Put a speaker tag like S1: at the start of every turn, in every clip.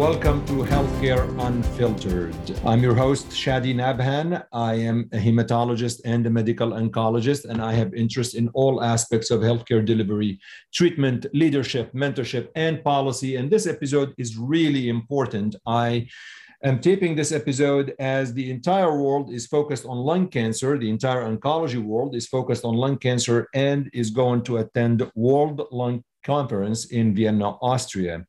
S1: Welcome to Healthcare Unfiltered. I'm your host, Shadi Nabhan. I am a hematologist and a medical oncologist, and I have interest in all aspects of healthcare delivery, treatment, leadership, mentorship, and policy. And this episode is really important. I am taping this episode as the entire world is focused on lung cancer. The entire oncology world is focused on lung cancer and is going to attend World Lung Conference in Vienna, Austria.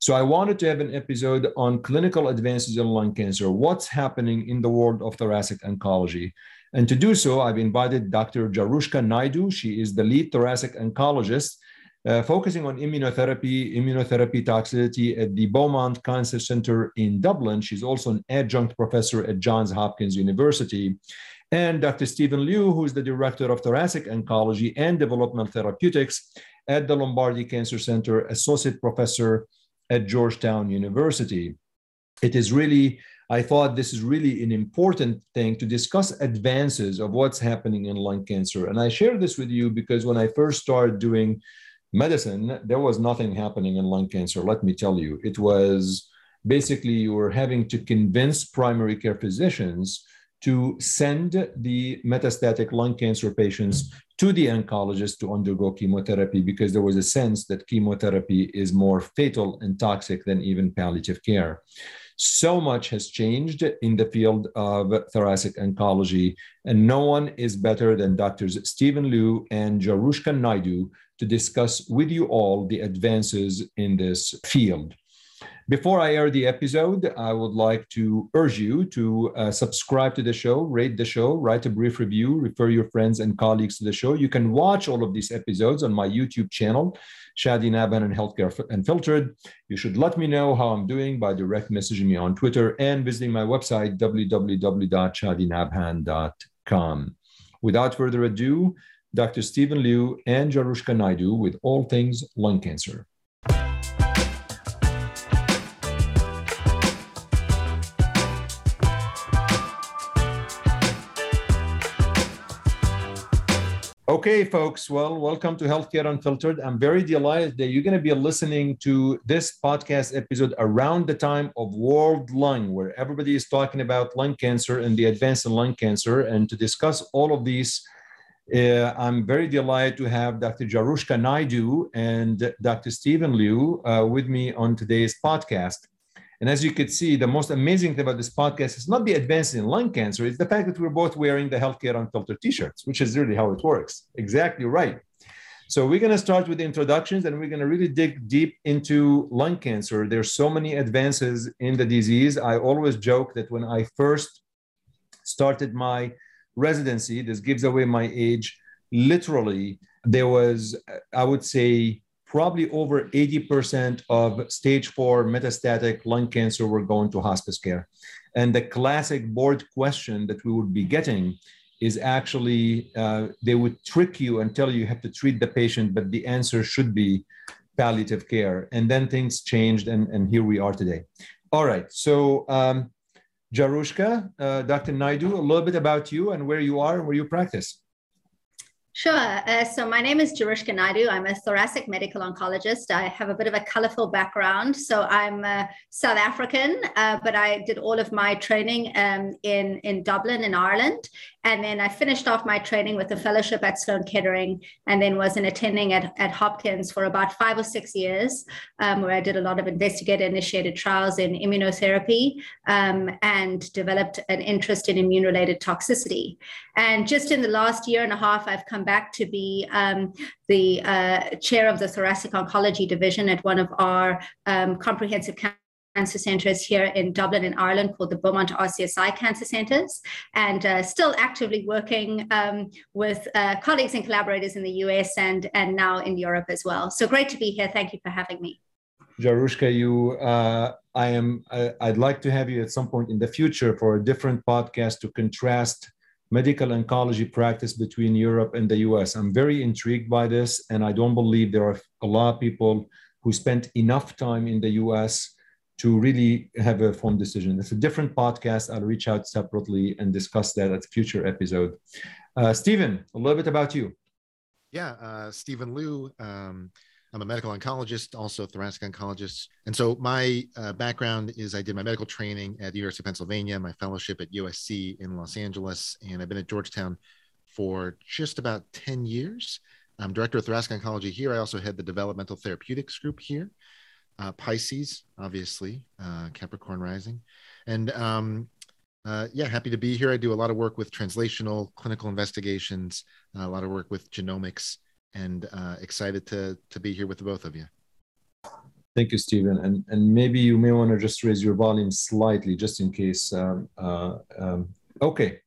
S1: So I wanted to have an episode on clinical advances in lung cancer, what's happening in the world of thoracic oncology. And to do so, I've invited Dr. Jarushka Naidu. She is the lead thoracic oncologist uh, focusing on immunotherapy, immunotherapy toxicity at the Beaumont Cancer Center in Dublin. She's also an adjunct professor at Johns Hopkins University. And Dr. Stephen Liu, who is the director of thoracic oncology and developmental therapeutics at the Lombardi Cancer Center, associate professor at Georgetown University. It is really, I thought this is really an important thing to discuss advances of what's happening in lung cancer. And I share this with you because when I first started doing medicine, there was nothing happening in lung cancer, let me tell you. It was basically you were having to convince primary care physicians to send the metastatic lung cancer patients to the oncologist to undergo chemotherapy because there was a sense that chemotherapy is more fatal and toxic than even palliative care. So much has changed in the field of thoracic oncology, and no one is better than Doctors Stephen Liu and Jarushka Naidu to discuss with you all the advances in this field. Before I air the episode, I would like to urge you to uh, subscribe to the show, rate the show, write a brief review, refer your friends and colleagues to the show. You can watch all of these episodes on my YouTube channel, Shadi Nabhan and Healthcare Unfiltered. You should let me know how I'm doing by direct messaging me on Twitter and visiting my website, www.shadinabhan.com. Without further ado, Dr. Stephen Liu and Jarushka Naidu with all things lung cancer. Okay, folks. Well, welcome to Healthcare Unfiltered. I'm very delighted that you're going to be listening to this podcast episode around the time of World Lung, where everybody is talking about lung cancer and the advance in lung cancer. And to discuss all of these, uh, I'm very delighted to have Dr. Jarushka Naidu and Dr. Stephen Liu uh, with me on today's podcast. And as you could see, the most amazing thing about this podcast is not the advances in lung cancer, it's the fact that we're both wearing the Healthcare Unfiltered t-shirts, which is really how it works. Exactly right. So we're going to start with the introductions and we're going to really dig deep into lung cancer. There's so many advances in the disease. I always joke that when I first started my residency, this gives away my age, literally there was, I would say, probably over 80% of stage four metastatic lung cancer were going to hospice care. And the classic board question that we would be getting is actually uh, they would trick you and tell you you have to treat the patient, but the answer should be palliative care. And then things changed, and, and here we are today. All right. So, um, Jarushka, uh, Dr. Naidu, a little bit about you and where you are and where you practice.
S2: Sure. Uh, so my name is Jarushka Naidu. I'm a thoracic medical oncologist. I have a bit of a colorful background. So I'm South African, uh, but I did all of my training um, in, in Dublin in Ireland. And then I finished off my training with a fellowship at Sloan Kettering and then was an attending at, at Hopkins for about five or six years, um, where I did a lot of investigator initiated trials in immunotherapy um, and developed an interest in immune related toxicity. And just in the last year and a half, I've come back to be um, the uh, chair of the thoracic oncology division at one of our um, comprehensive cancer centres here in Dublin in Ireland called the Beaumont RCSI Cancer Centres, and uh, still actively working um, with uh, colleagues and collaborators in the US and, and now in Europe as well. So great to be here. Thank you for having me.
S1: Jarushka, you, uh, I am, I, I'd like to have you at some point in the future for a different podcast to contrast medical oncology practice between Europe and the US. I'm very intrigued by this, and I don't believe there are a lot of people who spent enough time in the US to really have a formed decision. It's a different podcast. I'll reach out separately and discuss that at a future episode. Uh, Stephen, a little bit about you.
S3: Yeah, uh, Stephen Liu. Um, I'm a medical oncologist, also thoracic oncologist. And so my uh, background is I did my medical training at the University of Pennsylvania, my fellowship at USC in Los Angeles, and I've been at Georgetown for just about 10 years. I'm director of thoracic oncology here. I also head the developmental therapeutics group here. Uh, Pisces, obviously, uh, Capricorn rising. And um, uh, yeah, happy to be here. I do a lot of work with translational clinical investigations, a lot of work with genomics, and uh, excited to to be here with the both of you.
S1: Thank you, Stephen. And and maybe you may want to just raise your volume slightly, just in case. Um, uh, um, okay.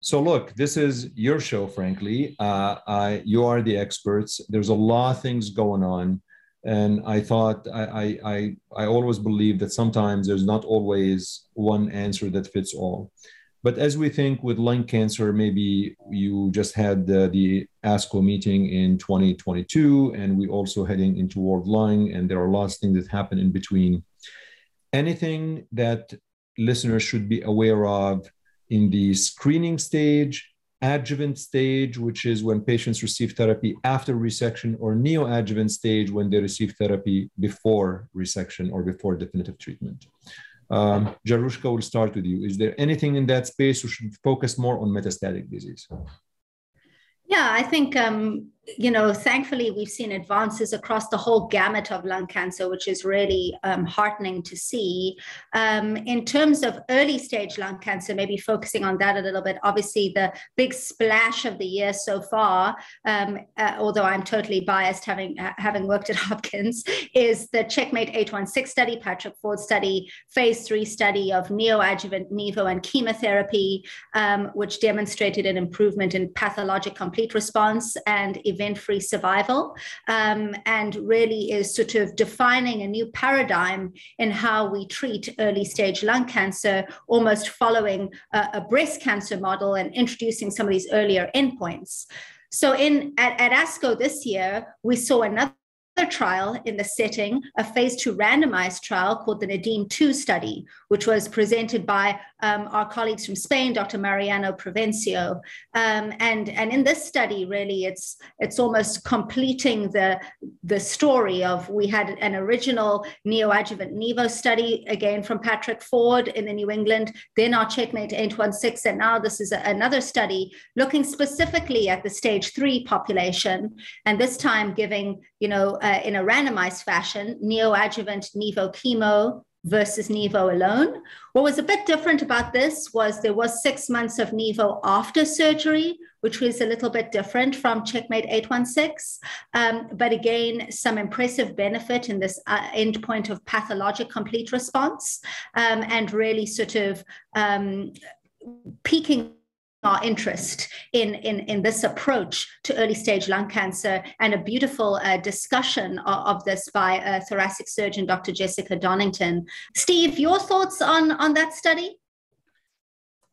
S1: So look, this is your show. Frankly, uh, you are the experts. There's a lot of things going on, and I thought I I I, I always believe that sometimes there's not always one answer that fits all. But as we think with lung cancer, maybe you just had the, the ASCO meeting in 2022, and we also heading into World Lung, and there are lots of things that happen in between. Anything that listeners should be aware of in the screening stage, adjuvant stage, which is when patients receive therapy after resection, or neoadjuvant stage when they receive therapy before resection or before definitive treatment. Um, Jarushka, will start with you. Is there anything in that space we should focus more on metastatic disease?
S2: Yeah, I think um, you know, thankfully, we've seen advances across the whole gamut of lung cancer, which is really um, heartening to see. Um, in terms of early stage lung cancer, maybe focusing on that a little bit. Obviously, the big splash of the year so far, um, uh, although I'm totally biased having uh, having worked at Hopkins, is the Checkmate 816 study, Patrick Forde study, phase three study of neoadjuvant Nivo and chemotherapy, um, which demonstrated an improvement in pathologic complete response and event free survival um, and really is sort of defining a new paradigm in how we treat early stage lung cancer, almost following a, a breast cancer model and introducing some of these earlier endpoints. So in at, at ASCO this year, we saw another trial in the setting, a phase two randomized trial called the Nadim 2 study, which was presented by um, our colleagues from Spain, Dr. Mariano Provencio. Um, and, and in this study, really, it's, it's almost completing the, the story of we had an original neoadjuvant NIVO study, again from Patrick Forde in the New England, then our Checkmate 816, and now this is a, another study looking specifically at the stage three population, and this time giving, you know, in a randomized fashion, neoadjuvant nivo chemo versus nivo alone. What was a bit different about this was there was six months of nivo after surgery, which was a little bit different from Checkmate 816. Um, but again, some impressive benefit in this uh, endpoint of pathologic complete response um, and really sort of um, piquing our interest in, in, in this approach to early stage lung cancer and a beautiful uh, discussion of, of, this by a thoracic surgeon, Dr. Jessica Donington. Steve, your thoughts on, on that study?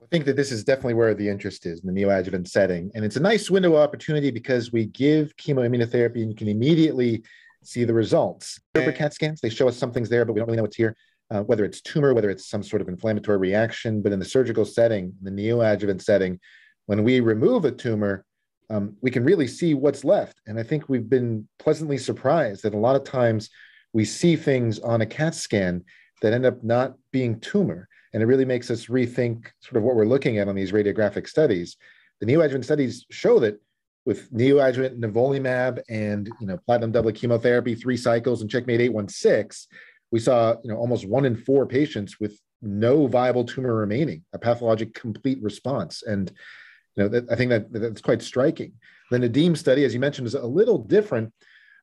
S3: I think that this is definitely where the interest is in the neoadjuvant setting. And it's a nice window of opportunity because we give chemoimmunotherapy and you can immediately see the results. For CAT scans, they show us something's there, but we don't really know what's here uh, whether it's tumor, whether it's some sort of inflammatory reaction. But in the surgical setting, the neoadjuvant setting, when we remove a tumor, um, we can really see what's left. And I think we've been pleasantly surprised that a lot of times we see things on a CAT scan that end up not being tumor. And it really makes us rethink sort of what we're looking at on these radiographic studies. The neoadjuvant studies show that with neoadjuvant nivolumab and you know platinum doublet chemotherapy, three cycles, and checkmate 816, we saw you know almost one in four patients with no viable tumor remaining, a pathologic complete response, and you know that, I think that that's quite striking. The Nadim study, as you mentioned, is a little different.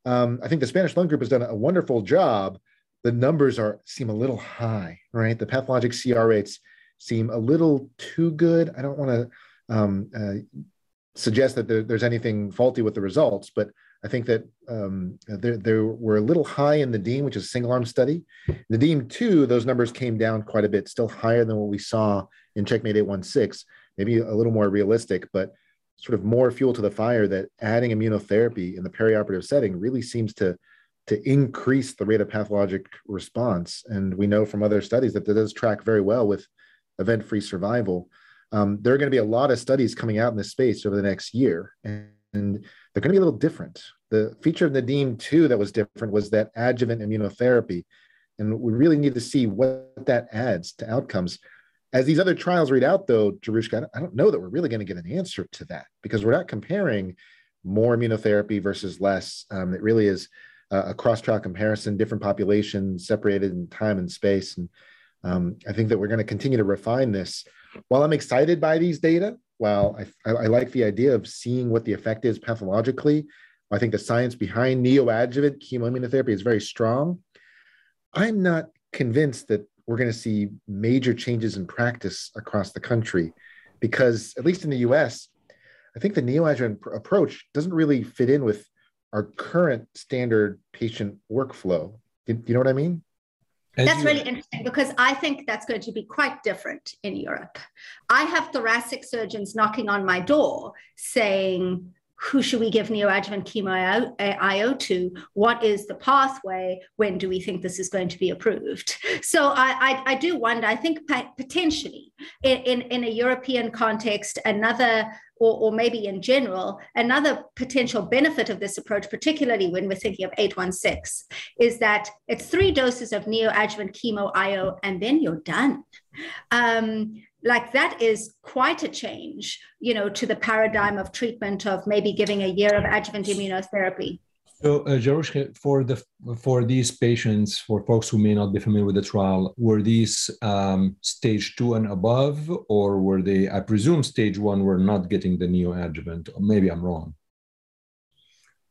S3: Um, I think the Spanish lung group has done a wonderful job. The numbers are seem a little high, right? The pathologic CR rates seem a little too good. I don't want to um, uh, suggest that there, there's anything faulty with the results, but I think that um, there, were a little high in Nadim, which is a single arm study. Nadim 2, those numbers came down quite a bit, still higher than what we saw in Checkmate 816, maybe a little more realistic, but sort of more fuel to the fire that adding immunotherapy in the perioperative setting really seems to, to increase the rate of pathologic response. And we know from other studies that that does track very well with event free survival. Um, there are going to be a lot of studies coming out in this space over the next year. And, and they're going to be a little different. The feature of Nadim 2 that was different was that adjuvant immunotherapy, and we really need to see what that adds to outcomes. As these other trials read out, though, Jarushka, I don't know that we're really going to get an answer to that because we're not comparing more immunotherapy versus less. Um, it really is a cross-trial comparison, different populations separated in time and space, and um, I think that we're going to continue to refine this. While I'm excited by these data, while I, I, like the idea of seeing what the effect is pathologically, I think the science behind neoadjuvant chemoimmunotherapy is very strong. I'm not convinced that we're going to see major changes in practice across the country because, at least in the US, I think the neoadjuvant pr- approach doesn't really fit in with our current standard patient workflow. Do, do you know what I mean?
S2: As that's really interesting because I think that's going to be quite different in Europe. I have thoracic surgeons knocking on my door saying, who should we give neoadjuvant chemo IO to? What is the pathway? When do we think this is going to be approved? So I, I, I do wonder, I think potentially in, in, in, a European context, another or, or maybe in general, another potential benefit of this approach, particularly when we're thinking of 816, is that it's three doses of neoadjuvant chemo IO and then you're done. Um, like that is quite a change, you know, to the paradigm of treatment of maybe giving a year of adjuvant immunotherapy.
S1: So, uh, Jarushka, for the for these patients, for folks who may not be familiar with the trial, were these um, stage two and above, or were they? I presume stage one were not getting the neoadjuvant. Maybe I'm wrong.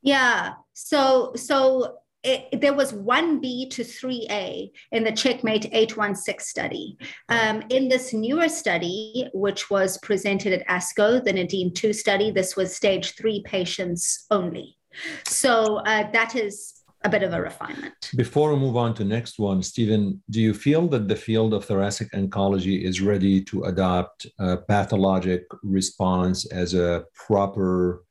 S2: Yeah. So so it, there was 1B to 3A in the Checkmate 816 study. Um, in this newer study, which was presented at ASCO, the Nadim 2 study, this was stage three patients only. So uh, that is a bit of a refinement.
S1: Before we move on to next one, Stephen, do you feel that the field of thoracic oncology is ready to adopt a pathologic response as a proper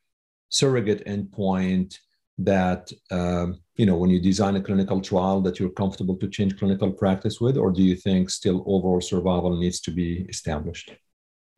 S1: surrogate endpoint that um, you know when you design a clinical trial that you're comfortable to change clinical practice with, or do you think still overall survival needs to be established?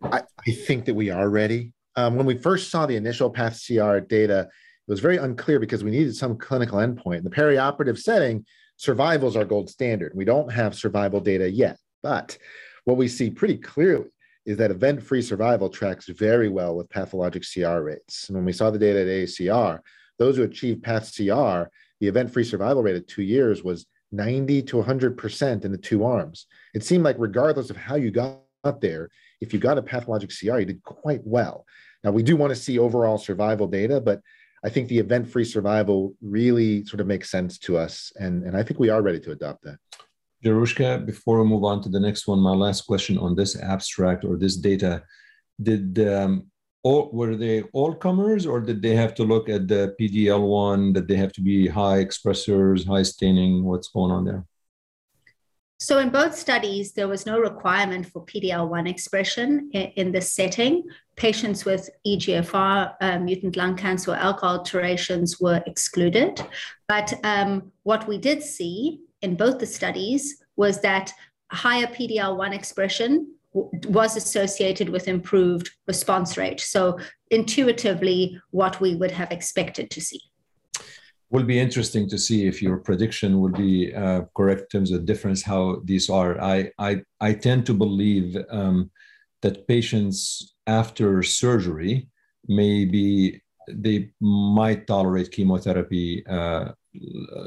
S3: I, I think that we are ready. Um, when we first saw the initial path CR data, it was very unclear because we needed some clinical endpoint. In the perioperative setting, survival is our gold standard. We don't have survival data yet, but what we see pretty clearly is that event-free survival tracks very well with pathologic CR rates. And when we saw the data at AACR, those who achieved path CR, the event-free survival rate at two years was 90 to 100% in the two arms. It seemed like regardless of how you got there, if you got a pathologic CR, you did quite well. Now, we do want to see overall survival data, but I think the event free survival really sort of makes sense to us. And, and I think we are ready to adopt that.
S1: Jarushka, before we move on to the next one, my last question on this abstract or this data, did um, all, were they all comers or did they have to look at the PDL1, that they have to be high expressors, high staining? What's going on there?
S2: So, in both studies, there was no requirement for PDL1 expression in, this setting. Patients with EGFR uh, mutant lung cancer or alterations were excluded. But um, what we did see in both the studies was that higher PDL1 expression was associated with improved response rate. So, intuitively, what we would have expected to see
S1: will be interesting to see if your prediction will be uh, correct in terms of difference how these are. I I, I tend to believe um, that patients after surgery maybe they might tolerate chemotherapy uh,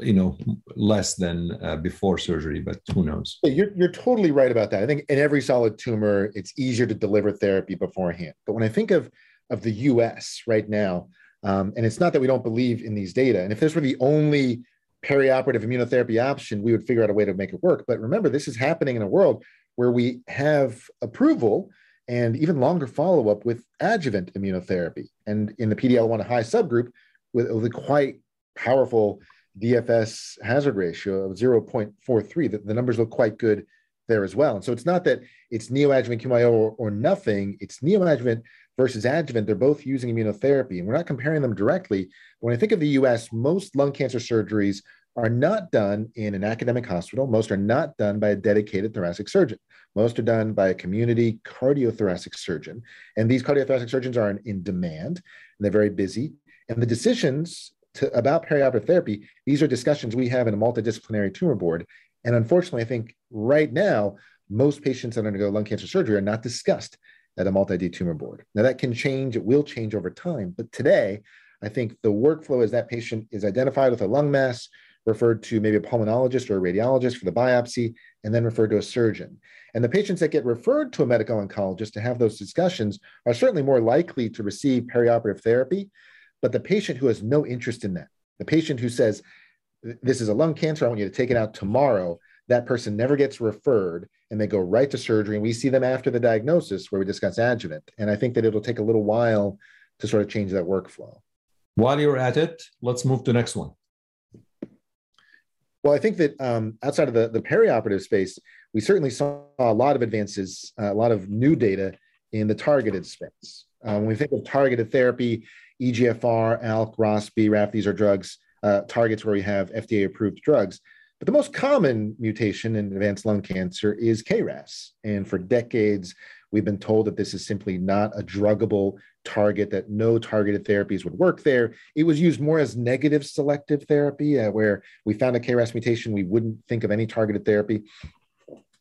S1: you know less than uh, before surgery but who knows
S3: you're, you're totally right about that i think in every solid tumor it's easier to deliver therapy beforehand but when i think of of the us right now um, and it's not that we don't believe in these data. And if this were the only perioperative immunotherapy option, we would figure out a way to make it work. But remember, this is happening in a world where we have approval and even longer follow up with adjuvant immunotherapy. And in the PDL1 high subgroup, with, with a quite powerful DFS hazard ratio of 0.43, the, the numbers look quite good there as well. And so it's not that it's neoadjuvant chemo or, or nothing, it's neoadjuvant versus adjuvant, they're both using immunotherapy. And we're not comparing them directly. When I think of the US, most lung cancer surgeries are not done in an academic hospital. Most are not done by a dedicated thoracic surgeon. Most are done by a community cardiothoracic surgeon. And these cardiothoracic surgeons are in, in demand and they're very busy. And the decisions to, about perioperative therapy, these are discussions we have in a multidisciplinary tumor board. And unfortunately, I think right now, most patients that undergo lung cancer surgery are not discussed at a multi-D tumor board. Now that can change, it will change over time. But today, I think the workflow is that patient is identified with a lung mass, referred to maybe a pulmonologist or a radiologist for the biopsy, and then referred to a surgeon. And the patients that get referred to a medical oncologist to have those discussions are certainly more likely to receive perioperative therapy. But the patient who has no interest in that, the patient who says, This is a lung cancer, I want you to take it out tomorrow, that person never gets referred and they go right to surgery. And we see them after the diagnosis where we discuss adjuvant. And I think that it'll take a little while to sort of change that workflow.
S1: While you're at it, let's move to the next one.
S3: Well, I think that um, outside of the, the perioperative space, we certainly saw a lot of advances, uh, a lot of new data in the targeted space. Uh, when we think of targeted therapy, EGFR, ALK, ROS, BRAF, these are drugs, uh, targets where we have FDA approved drugs. But the most common mutation in advanced lung cancer is KRAS. And for decades, we've been told that this is simply not a druggable target, that no targeted therapies would work there. It was used more as negative selective therapy, uh, where we found a KRAS mutation, we wouldn't think of any targeted therapy.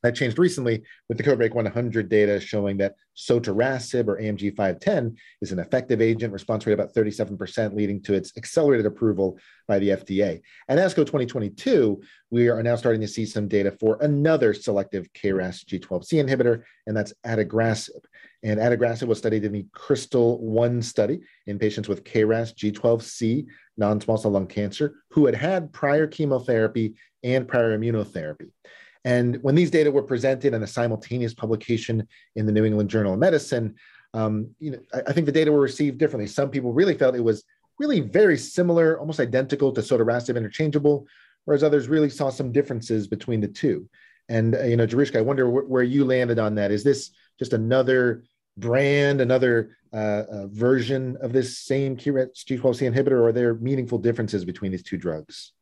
S3: That changed recently with the CodeBreaK 100 data showing that sotorasib or AMG 510 is an effective agent, response rate about 37%, leading to its accelerated approval by the FDA. At ASCO 2022, we are now starting to see some data for another selective KRAS G12C inhibitor, and that's adagrasib. And adagrasib was studied in the KRYSTAL 1 study in patients with KRAS G12C non small cell lung cancer who had had prior chemotherapy and prior immunotherapy. And when these data were presented in a simultaneous publication in the New England Journal of Medicine, um, you know, I, I, think the data were received differently. Some people really felt it was really very similar, almost identical to sotorasib interchangeable, whereas others really saw some differences between the two. And uh, you know, Jarushka, I wonder wh- where you landed on that. Is this just another brand, another uh, uh, version of this same KRAS G12C inhibitor, or are there meaningful differences between these two drugs?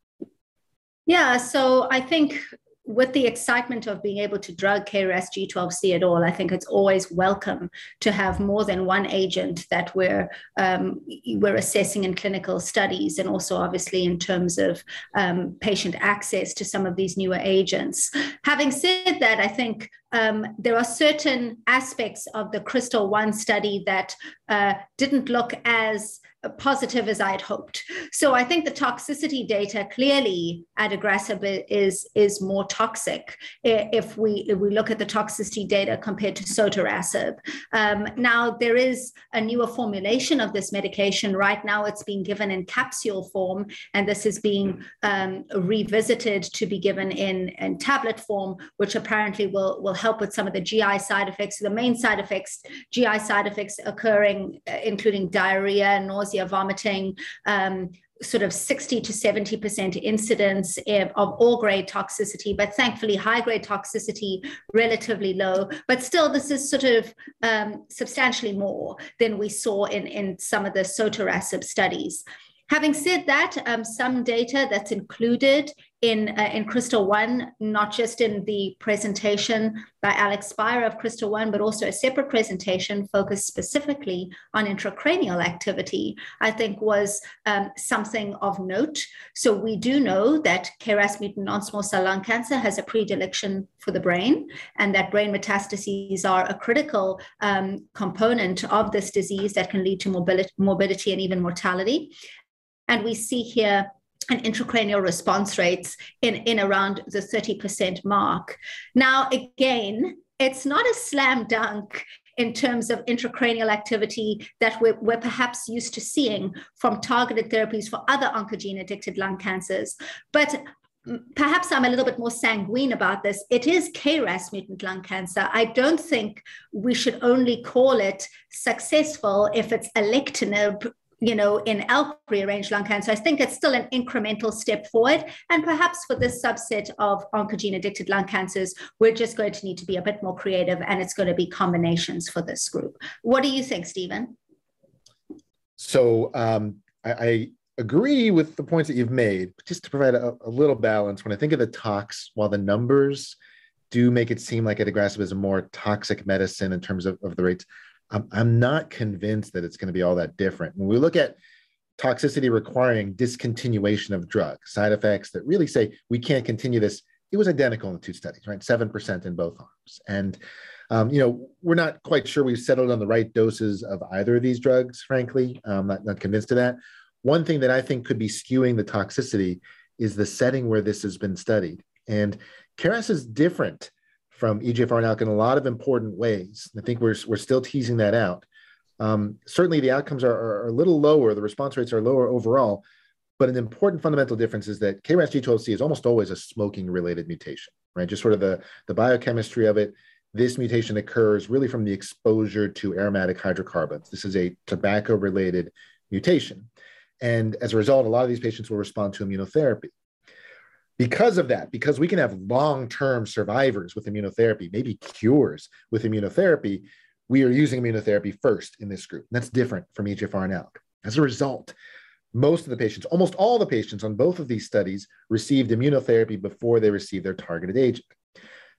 S2: Yeah, so I think with the excitement of being able to drug KRAS G12C at all, I think it's always welcome to have more than one agent that we're um, we're assessing in clinical studies, and also obviously in terms of um, patient access to some of these newer agents. Having said that, I think um, there are certain aspects of the KRYSTAL One study that uh, didn't look as positive as I had hoped. So I think the toxicity data clearly adagrasib is is more toxic if we if we look at the toxicity data compared to sotorasib. Um, now there is a newer formulation of this medication. Right now it's being given in capsule form, and this is being um, revisited to be given in, in tablet form, which apparently will will help with some of the GI side effects. The main side effects, GI side effects occurring, uh, including diarrhea, nausea nausea, vomiting, um, sort of 60 to 70% incidence of all grade toxicity, but thankfully high grade toxicity relatively low. But still, this is sort of um, substantially more than we saw in, in some of the sotorasib studies. Having said that, um, some data that's included in, uh, in KRYSTAL One, not just in the presentation by Alex Spira of KRYSTAL One, but also a separate presentation focused specifically on intracranial activity, I think was um, something of note. So we do know that KRAS mutant non-small cell lung cancer has a predilection for the brain, and that brain metastases are a critical um, component of this disease that can lead to morbidity, morbidity and even mortality. And we see here an intracranial response rates in, in around the 30% mark. Now, again, it's not a slam dunk in terms of intracranial activity that we're, we're, perhaps used to seeing from targeted therapies for other oncogene addicted lung cancers. But perhaps I'm a little bit more sanguine about this. It is KRAS mutant lung cancer. I don't think we should only call it successful if it's alectinib you know, in ALK rearranged lung cancer, I think it's still an incremental step forward. And perhaps for this subset of oncogene addicted lung cancers, we're just going to need to be a bit more creative and it's going to be combinations for this group. What do you think, Stephen?
S3: So um, I, I, agree with the points that you've made, but just to provide a, a, little balance, when I think of the tox, while the numbers do make it seem like adagrasib is a more toxic medicine in terms of, of the rates, I'm, I'm not convinced that it's going to be all that different. When we look at toxicity requiring discontinuation of drug, side effects that really say we can't continue this. It was identical in the two studies, right? 7% in both arms. And, um, you know, we're not quite sure we've settled on the right doses of either of these drugs, frankly. I'm not, not convinced of that. One thing that I think could be skewing the toxicity is the setting where this has been studied. And KRAS is different from EGFR and ALK in a lot of important ways. I think we're, we're still teasing that out. Um, certainly, the outcomes are, are, a little lower, the response rates are lower overall. But an important fundamental difference is that KRAS G12C is almost always a smoking related mutation, right? Just sort of the, the biochemistry of it. This mutation occurs really from the exposure to aromatic hydrocarbons. This is a tobacco related mutation. And as a result, a lot of these patients will respond to immunotherapy. Because of that, because we can have long term survivors with immunotherapy, maybe cures with immunotherapy, we are using immunotherapy first in this group. That's different from EGFR and ALK. As a result, most of the patients, almost all the patients on both of these studies received immunotherapy before they received their targeted agent.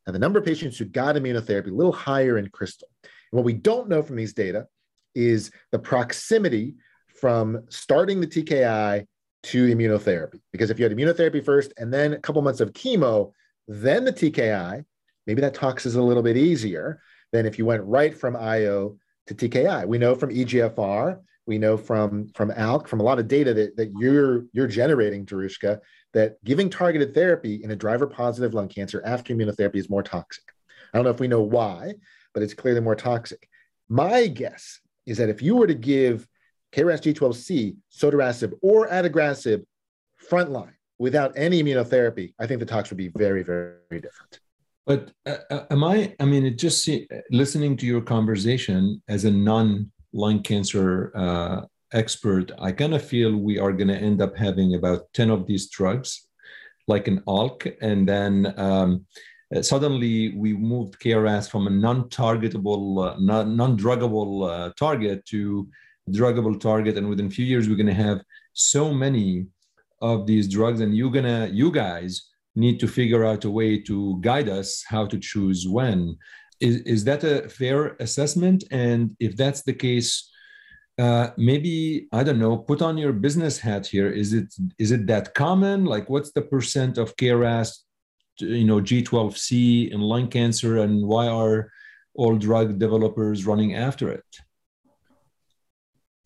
S3: Now, the number of patients who got immunotherapy a little higher in KRYSTAL. And what we don't know from these data is the proximity from starting the TKI to immunotherapy. Because if you had immunotherapy first and then a couple months of chemo, then the TKI, maybe that tox is a little bit easier than if you went right from IO to TKI. We know from EGFR, we know from from ALK, from a lot of data that, that you're you're generating, Jarushka, that giving targeted therapy in a driver positive lung cancer after immunotherapy is more toxic. I don't know if we know why, but it's clearly more toxic. My guess is that if you were to give KRAS G12C, sotorasib, or adagrasib frontline without any immunotherapy, I think the tox would be very, very, different.
S1: But uh, uh, am I? I mean, it just listening to your conversation as a non lung cancer uh, expert, I kind of feel we are going to end up having about ten of these drugs, like an ALK, and then um, uh, suddenly we moved KRAS from a non-targetable, uh, non-druggable uh, target to druggable target, and within a few years we're going to have so many of these drugs, and you're gonna, you guys need to figure out a way to guide us how to choose when. Is, is that a fair assessment? And if that's the case, uh, maybe I don't know. Put on your business hat here. Is it is it that common? Like, what's the percent of KRAS, you know, G12C in lung cancer, and why are all drug developers running after it?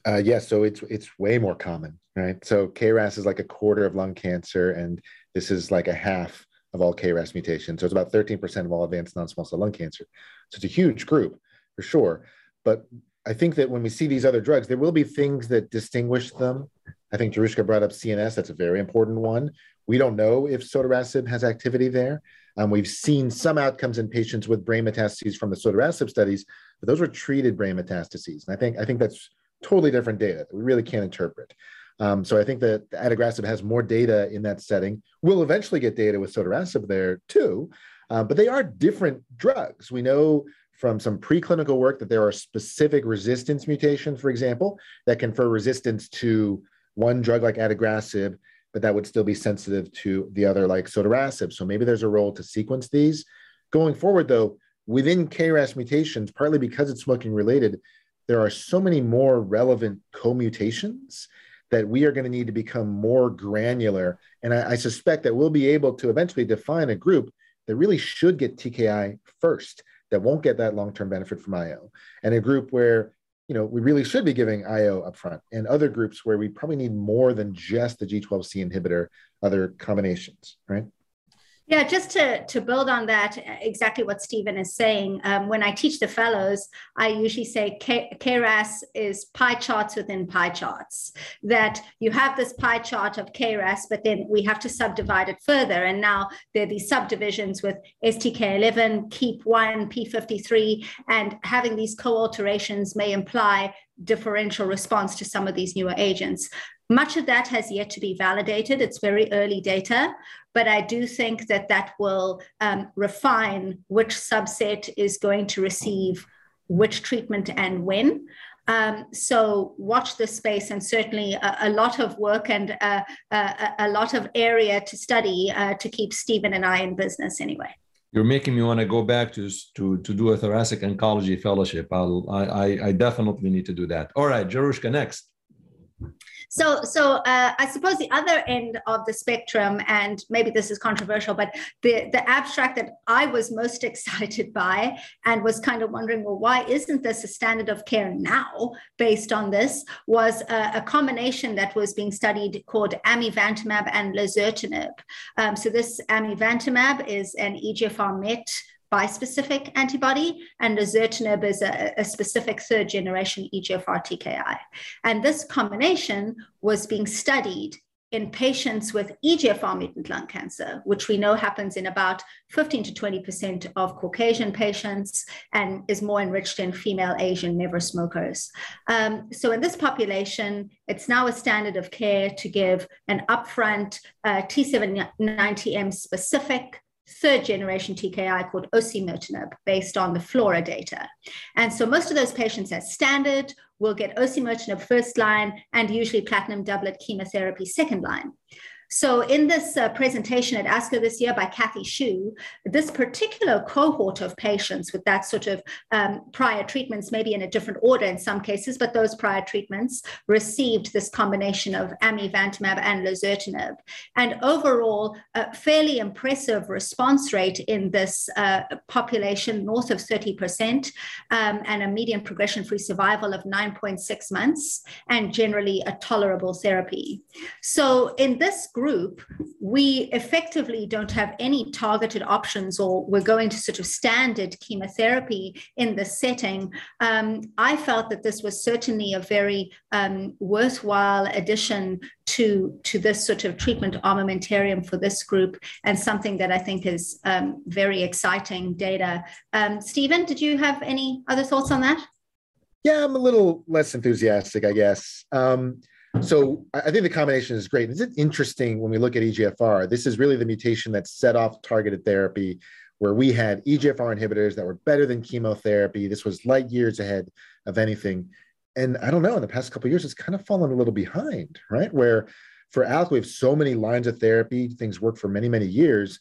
S3: Uh, yes, yeah, so it's it's way more common, right? So KRAS is like a quarter of lung cancer, and this is like a half of all KRAS mutations. So it's about 13% of all advanced non-small cell lung cancer. So it's a huge group for sure. But I think that when we see these other drugs, there will be things that distinguish them. I think Jarushka brought up CNS. That's a very important one. We don't know if sotorasib has activity there. Um, we've seen some outcomes in patients with brain metastases from the sotorasib studies, but those were treated brain metastases. And I think I think that's totally different data that we really can't interpret. Um, so I think that adagrasib has more data in that setting. We'll eventually get data with sotorasib there too, uh, but they are different drugs. We know from some preclinical work that there are specific resistance mutations, for example, that confer resistance to one drug like adagrasib, but that would still be sensitive to the other like sotorasib. So maybe there's a role to sequence these. Going forward, though, within KRAS mutations, partly because it's smoking related, there are so many more relevant co-mutations that we are going to need to become more granular. And I, I, suspect that we'll be able to eventually define a group that really should get TKI first, that won't get that long-term benefit from IO, and a group where you know we really should be giving IO upfront, and other groups where we probably need more than just the G12C inhibitor, other combinations, right?
S2: Yeah, just to, to build on that, exactly what Stephen is saying. Um, when I teach the fellows, I usually say K- KRAS is pie charts within pie charts. That you have this pie chart of KRAS, but then we have to subdivide it further. And now there are these subdivisions with STK11, KEAP1, P53, and having these co alterations may imply differential response to some of these newer agents. Much of that has yet to be validated. It's very early data, but I do think that that will um, refine which subset is going to receive which treatment and when. Um, so watch this space and certainly a, a lot of work and uh, a, a, lot of area to study uh, to keep Stephen and I in business anyway.
S1: You're making me want to go back to, to, to do a thoracic oncology fellowship. I'll, I, I definitely need to do that. All right, Jarushka, next.
S2: So, so uh, I suppose the other end of the spectrum, and maybe this is controversial, but the the abstract that I was most excited by and was kind of wondering, well, why isn't this a standard of care now based on this? Was a, a combination that was being studied called amivantamab and lazertinib. Um, so this amivantamab is an EGFR MET bispecific antibody, and lazertinib is a, a specific third generation EGFR TKI. And this combination was being studied in patients with EGFR mutant lung cancer, which we know happens in about 15 to 20% of Caucasian patients and is more enriched in female Asian never smokers. Um, so, in this population, it's now a standard of care to give an upfront uh, T790M specific third generation TKI called osimertinib based on the FLAURA data. And so most of those patients as standard will get osimertinib first line and usually platinum doublet chemotherapy second line. So, in this uh, presentation at ASCO this year by Kathy Shu, this particular cohort of patients with that sort of um, prior treatments, maybe in a different order in some cases, but those prior treatments received this combination of amivantamab and lazertinib. And overall, a fairly impressive response rate in this uh, population, north of 30%, um, and a median progression free survival of 9.6 months, and generally a tolerable therapy. So, in this group, group, we effectively don't have any targeted options, or we're going to sort of standard chemotherapy in this setting. Um, I felt that this was certainly a very um, worthwhile addition to, to this sort of treatment armamentarium for this group, and something that I think is um, very exciting data. Um, Stephen, did you have any other thoughts on that?
S3: Yeah, I'm a little less enthusiastic, I guess. Um, so I think the combination is great. Is it interesting when we look at EGFR? This is really the mutation that set off targeted therapy, where we had EGFR inhibitors that were better than chemotherapy. This was light years ahead of anything. And I don't know, in the past couple years, it's kind of fallen a little behind, right? Where for ALK, we have so many lines of therapy, things work for many, many years.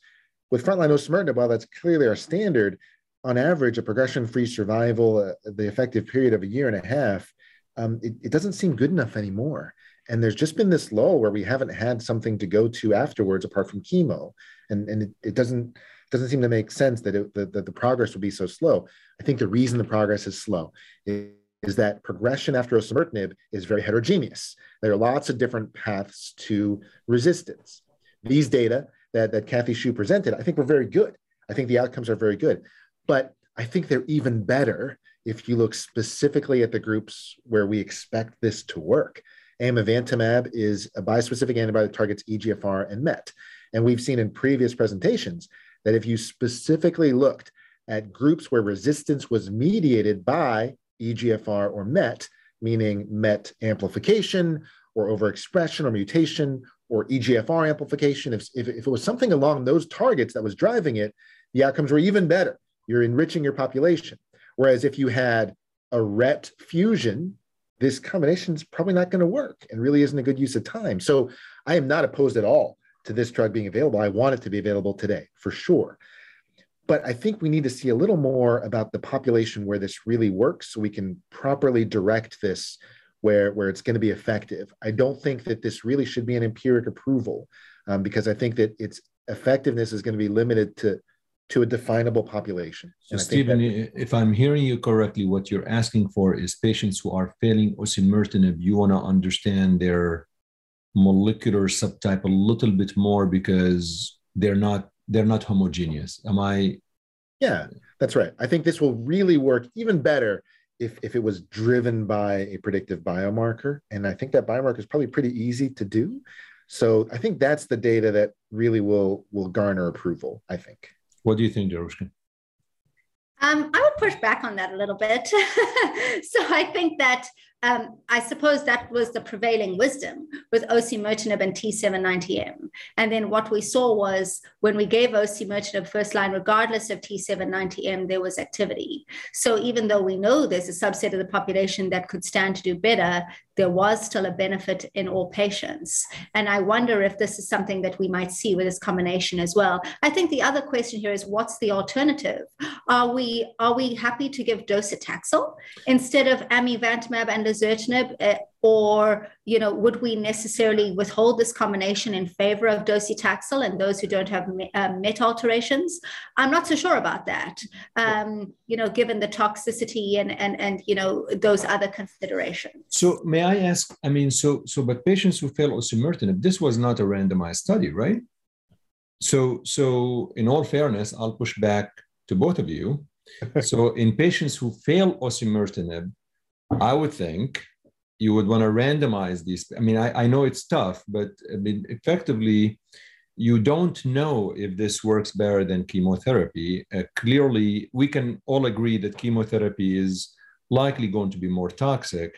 S3: With frontline osimertinib, while that's clearly our standard, on average, a progression-free survival, uh, the effective period of a year and a half, um, it, it doesn't seem good enough anymore. And there's just been this lull where we haven't had something to go to afterwards apart from chemo. And, and it, it doesn't doesn't seem to make sense that, it, that, that the progress would be so slow. I think the reason the progress is slow is, is that progression after osimertinib is very heterogeneous. There are lots of different paths to resistance. These data that, that Kathy Shu presented, I think were very good. I think the outcomes are very good. But I think they're even better if you look specifically at the groups where we expect this to work. Amivantamab is a bispecific antibody that targets EGFR and MET. And we've seen in previous presentations that if you specifically looked at groups where resistance was mediated by EGFR or MET, meaning MET amplification or overexpression or mutation or EGFR amplification, if, if, if, it was something along those targets that was driving it, the outcomes were even better. You're enriching your population. Whereas if you had a RET fusion, this combination is probably not going to work and really isn't a good use of time. So I am not opposed at all to this drug being available. I want it to be available today for sure. But I think we need to see a little more about the population where this really works so we can properly direct this where, where it's going to be effective. I don't think that this really should be an empiric approval um, because I think that its effectiveness is going to be limited to to a definable population.
S1: So, Stephen, that, if I'm hearing you correctly, what you're asking for is patients who are failing osimertinib. You want to understand their molecular subtype a little bit more because they're not they're not homogeneous. Am I?
S3: Yeah, that's right. I think this will really work even better if if it was driven by a predictive biomarker, and I think that biomarker is probably pretty easy to do. So I think that's the data that really will will garner approval. I think.
S1: What do you think, Jarushka?
S2: Um, I would push back on that a little bit. so I think that um, I suppose that was the prevailing wisdom with osimertinib and T790M. And then what we saw was when we gave osimertinib first line, regardless of T790M, there was activity. So even though we know there's a subset of the population that could stand to do better, there was still a benefit in all patients. And I wonder if this is something that we might see with this combination as well. I think the other question here is what's the alternative? Are we are we happy to give docetaxel instead of amivantamab and lazertinib? Uh, or you know would we necessarily withhold this combination in favor of docetaxel and those who don't have uh, met alterations? I'm not so sure about that um, you know given the toxicity and and and you know those other considerations.
S1: So may i ask i mean so so but patients who fail osimertinib this was not a randomized study right? So so in all fairness i'll push back to both of you. So in patients who fail osimertinib i would think you would want to randomize these. I mean, I, I know it's tough, but I mean, effectively, you don't know if this works better than chemotherapy. Uh, clearly, we can all agree that chemotherapy is likely going to be more toxic.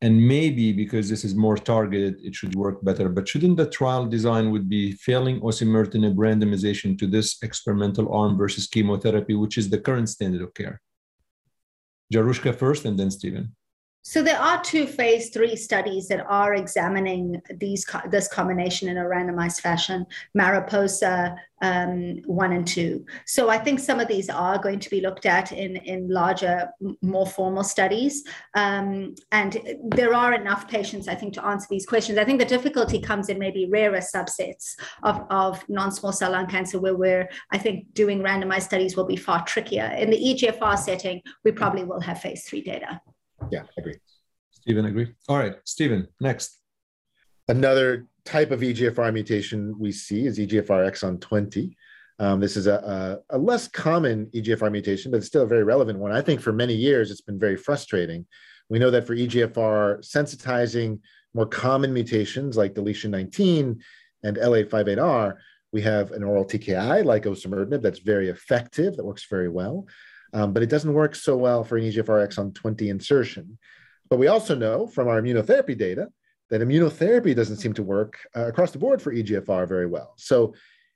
S1: And maybe because this is more targeted, it should work better. But shouldn't the trial design would be failing osimertinib randomization to this experimental arm versus chemotherapy, which is the current standard of care? Jarushka first, and then Stephen.
S2: So there are two phase three studies that are examining these this combination in a randomized fashion, Mariposa um, one and two. So I think some of these are going to be looked at in in larger, more formal studies, um, and there are enough patients I think to answer these questions. I think the difficulty comes in maybe rarer subsets of of non-small cell lung cancer where we're I think doing randomized studies will be far trickier. In the EGFR setting, we probably will have phase three data.
S3: Yeah, I agree.
S1: Stephen, agree. All right, Stephen, next.
S3: Another type of EGFR mutation we see is EGFR exon 20. Um, this is a, a, a, less common EGFR mutation, but it's still a very relevant one. I think for many years it's been very frustrating. We know that for EGFR sensitizing more common mutations like deletion 19 and L858R, we have an oral TKI like osimertinib that's very effective, that works very well um, but it doesn't work so well for an EGFR exon 20 insertion. But we also know from our immunotherapy data that immunotherapy doesn't seem to work uh, across the board for EGFR very well. So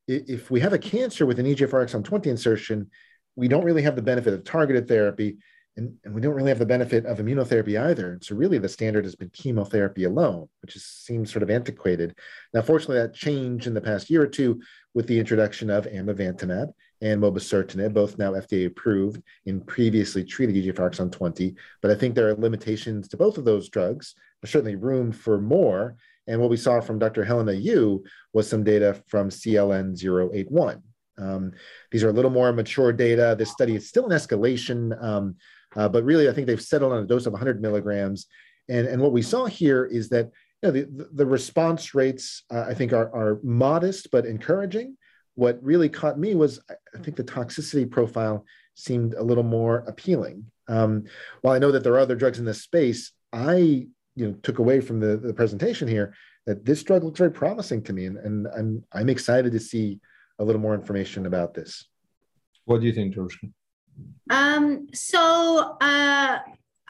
S3: if we have a cancer with an EGFR exon 20 insertion, we don't really have the benefit of targeted therapy, and, and we don't really have the benefit of immunotherapy either. So really, the standard has been chemotherapy alone, which is, seems sort of antiquated. Now, fortunately, that changed in the past year or two with the introduction of amivantamab and mobocertinib, both now FDA approved in previously treated EGFR exon 20. But I think there are limitations to both of those drugs. There's certainly room for more. And what we saw from Dr. Helena Yu was some data from CLN 081. Um, these are a little more mature data. This study is still in escalation, um, uh, but really, I think they've settled on a dose of 100 milligrams. And, and what we saw here is that you know, the, the response rates, uh, I think, are, are modest but encouraging what really caught me was I think the toxicity profile seemed a little more appealing. Um, while I know that there are other drugs in this space, I you know took away from the, the presentation here that this drug looks very promising to me, and, and I'm I'm excited to see a little more information about this.
S1: What do you think, George?
S2: Um, so uh,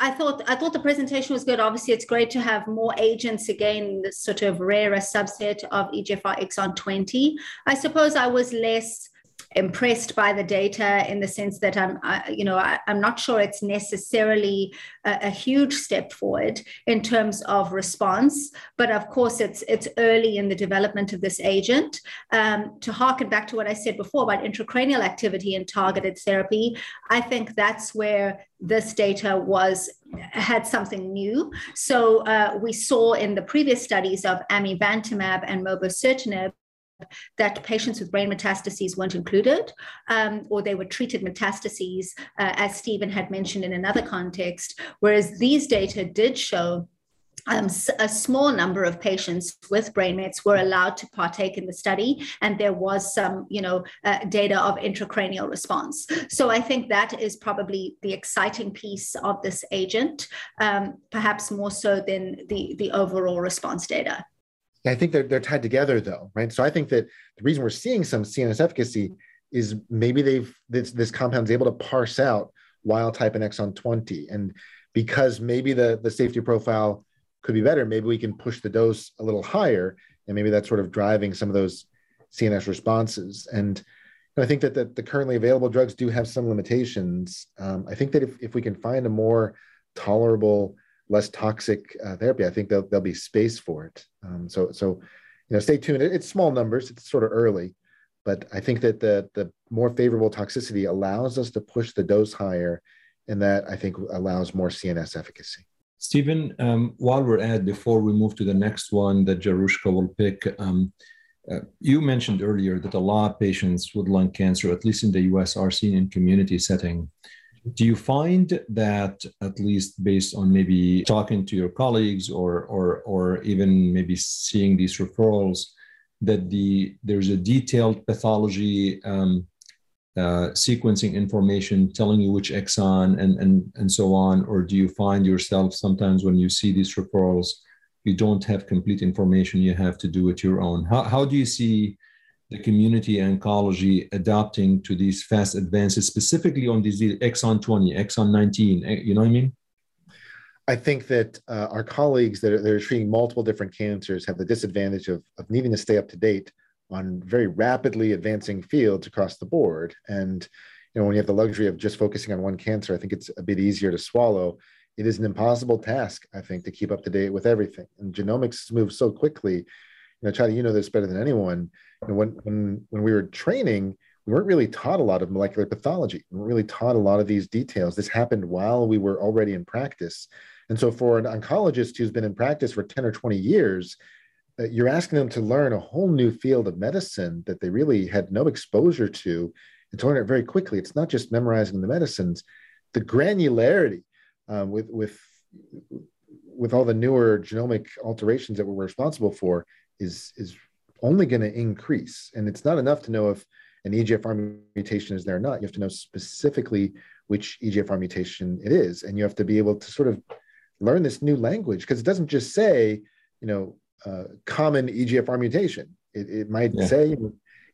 S2: I thought I thought the presentation was good. Obviously, it's great to have more agents again, this sort of rarer subset of EGFR exon 20. I suppose I was less impressed by the data in the sense that I'm, I, you know, I, am not sure it's necessarily a, a, huge step forward in terms of response. But of course, it's it's early in the development of this agent. Um, to harken back to what I said before about intracranial activity and targeted therapy, I think that's where this data was had something new. So uh, we saw in the previous studies of amivantamab and mobocertinib that patients with brain metastases weren't included, um, or they were treated metastases, uh, as Stephen had mentioned in another context, whereas these data did show um, a small number of patients with brain mets were allowed to partake in the study, and there was some, you know, uh, data of intracranial response. So I think that is probably the exciting piece of this agent, um, perhaps more so than the the overall response data.
S3: I think they're, they're tied together though, right? So I think that the reason we're seeing some CNS efficacy is maybe they've this, this compound's able to parse out wild type and exon 20. And because maybe the, the safety profile could be better, maybe we can push the dose a little higher. And maybe that's sort of driving some of those CNS responses. And I think that the, the currently available drugs do have some limitations. Um, I think that if, if we can find a more tolerable less toxic uh, therapy, I think there'll, there'll be space for it. Um, so, so you know, stay tuned. It's small numbers. It's sort of early, but I think that the the more favorable toxicity allows us to push the dose higher, and that I think allows more CNS efficacy.
S1: Stephen, um, while we're at, before we move to the next one that Jarushka will pick, um, uh, you mentioned earlier that a lot of patients with lung cancer, at least in the US, are seen in community setting. Do you find that, at least based on maybe talking to your colleagues or, or, or even maybe seeing these referrals, that the there's a detailed pathology um, uh, sequencing information telling you which exon and, and, and so on? Or do you find yourself sometimes when you see these referrals, you don't have complete information, you have to do it your own? How, how do you see the community oncology adapting to these fast advances, specifically on these exon 20, exon 19? Eh, you know what I mean?
S3: I think that uh, our colleagues that are, that are treating multiple different cancers have the disadvantage of, of needing to stay up to date on very rapidly advancing fields across the board. And you know, when you have the luxury of just focusing on one cancer, I think it's a bit easier to swallow. It is an impossible task, I think, to keep up to date with everything. And genomics moves so quickly. You know, Chadi, you know this better than anyone. Know, when when when we were training, we weren't really taught a lot of molecular pathology. We weren't really taught a lot of these details. This happened while we were already in practice. And so for an oncologist who's been in practice for 10 or 20 years, uh, you're asking them to learn a whole new field of medicine that they really had no exposure to and to learn it very quickly. It's not just memorizing the medicines, the granularity um, with with with all the newer genomic alterations that we're responsible for is is only going to increase. And it's not enough to know if an EGFR mutation is there or not. You have to know specifically which EGFR mutation it is, and you have to be able to sort of learn this new language because it doesn't just say, you know, uh, common EGFR mutation. It, it might yeah. say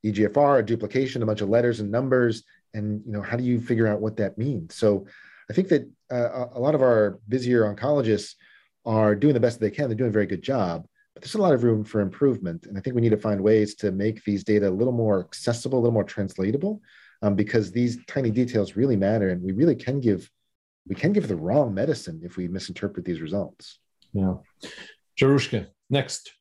S3: EGFR, a duplication, a bunch of letters and numbers, and you know how do you figure out what that means? So I think that uh, a lot of our busier oncologists are doing the best they can. They're doing a very good job, there's a lot of room for improvement. And I think we need to find ways to make these data a little more accessible, a little more translatable, um, because these tiny details really matter, and we really can give we can give the wrong medicine if we misinterpret these results.
S1: Yeah. Jarushka, Next.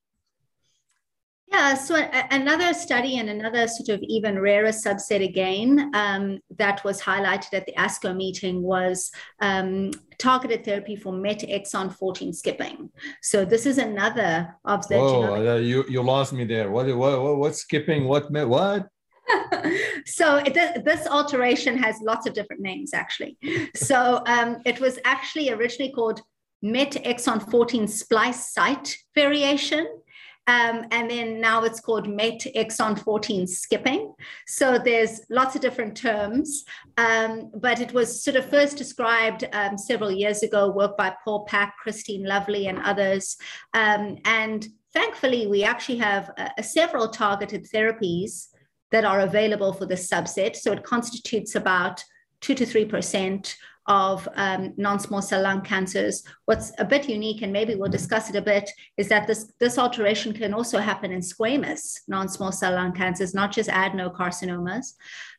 S2: Yeah, so a- another study and another sort of even rarer subset again um, that was highlighted at the ASCO meeting was um, targeted therapy for MET exon 14 skipping. So this is another of the.
S1: Oh, uh, you, you lost me there. What, what, what, what skipping? What, MET? what?
S2: so it, this alteration has lots of different names actually. So um, it was actually originally called MET exon 14 splice site variation. Um, and then now it's called MET exon 14 skipping. So there's lots of different terms, um, but it was sort of first described um, several years ago, work by Paul Paik, Christine Lovly, and others. Um, and thankfully, we actually have uh, several targeted therapies that are available for this subset. So it constitutes about two to three percent of um, non-small cell lung cancers. What's a bit unique, and maybe we'll discuss it a bit, is that this, this alteration can also happen in squamous non-small cell lung cancers, not just adenocarcinomas.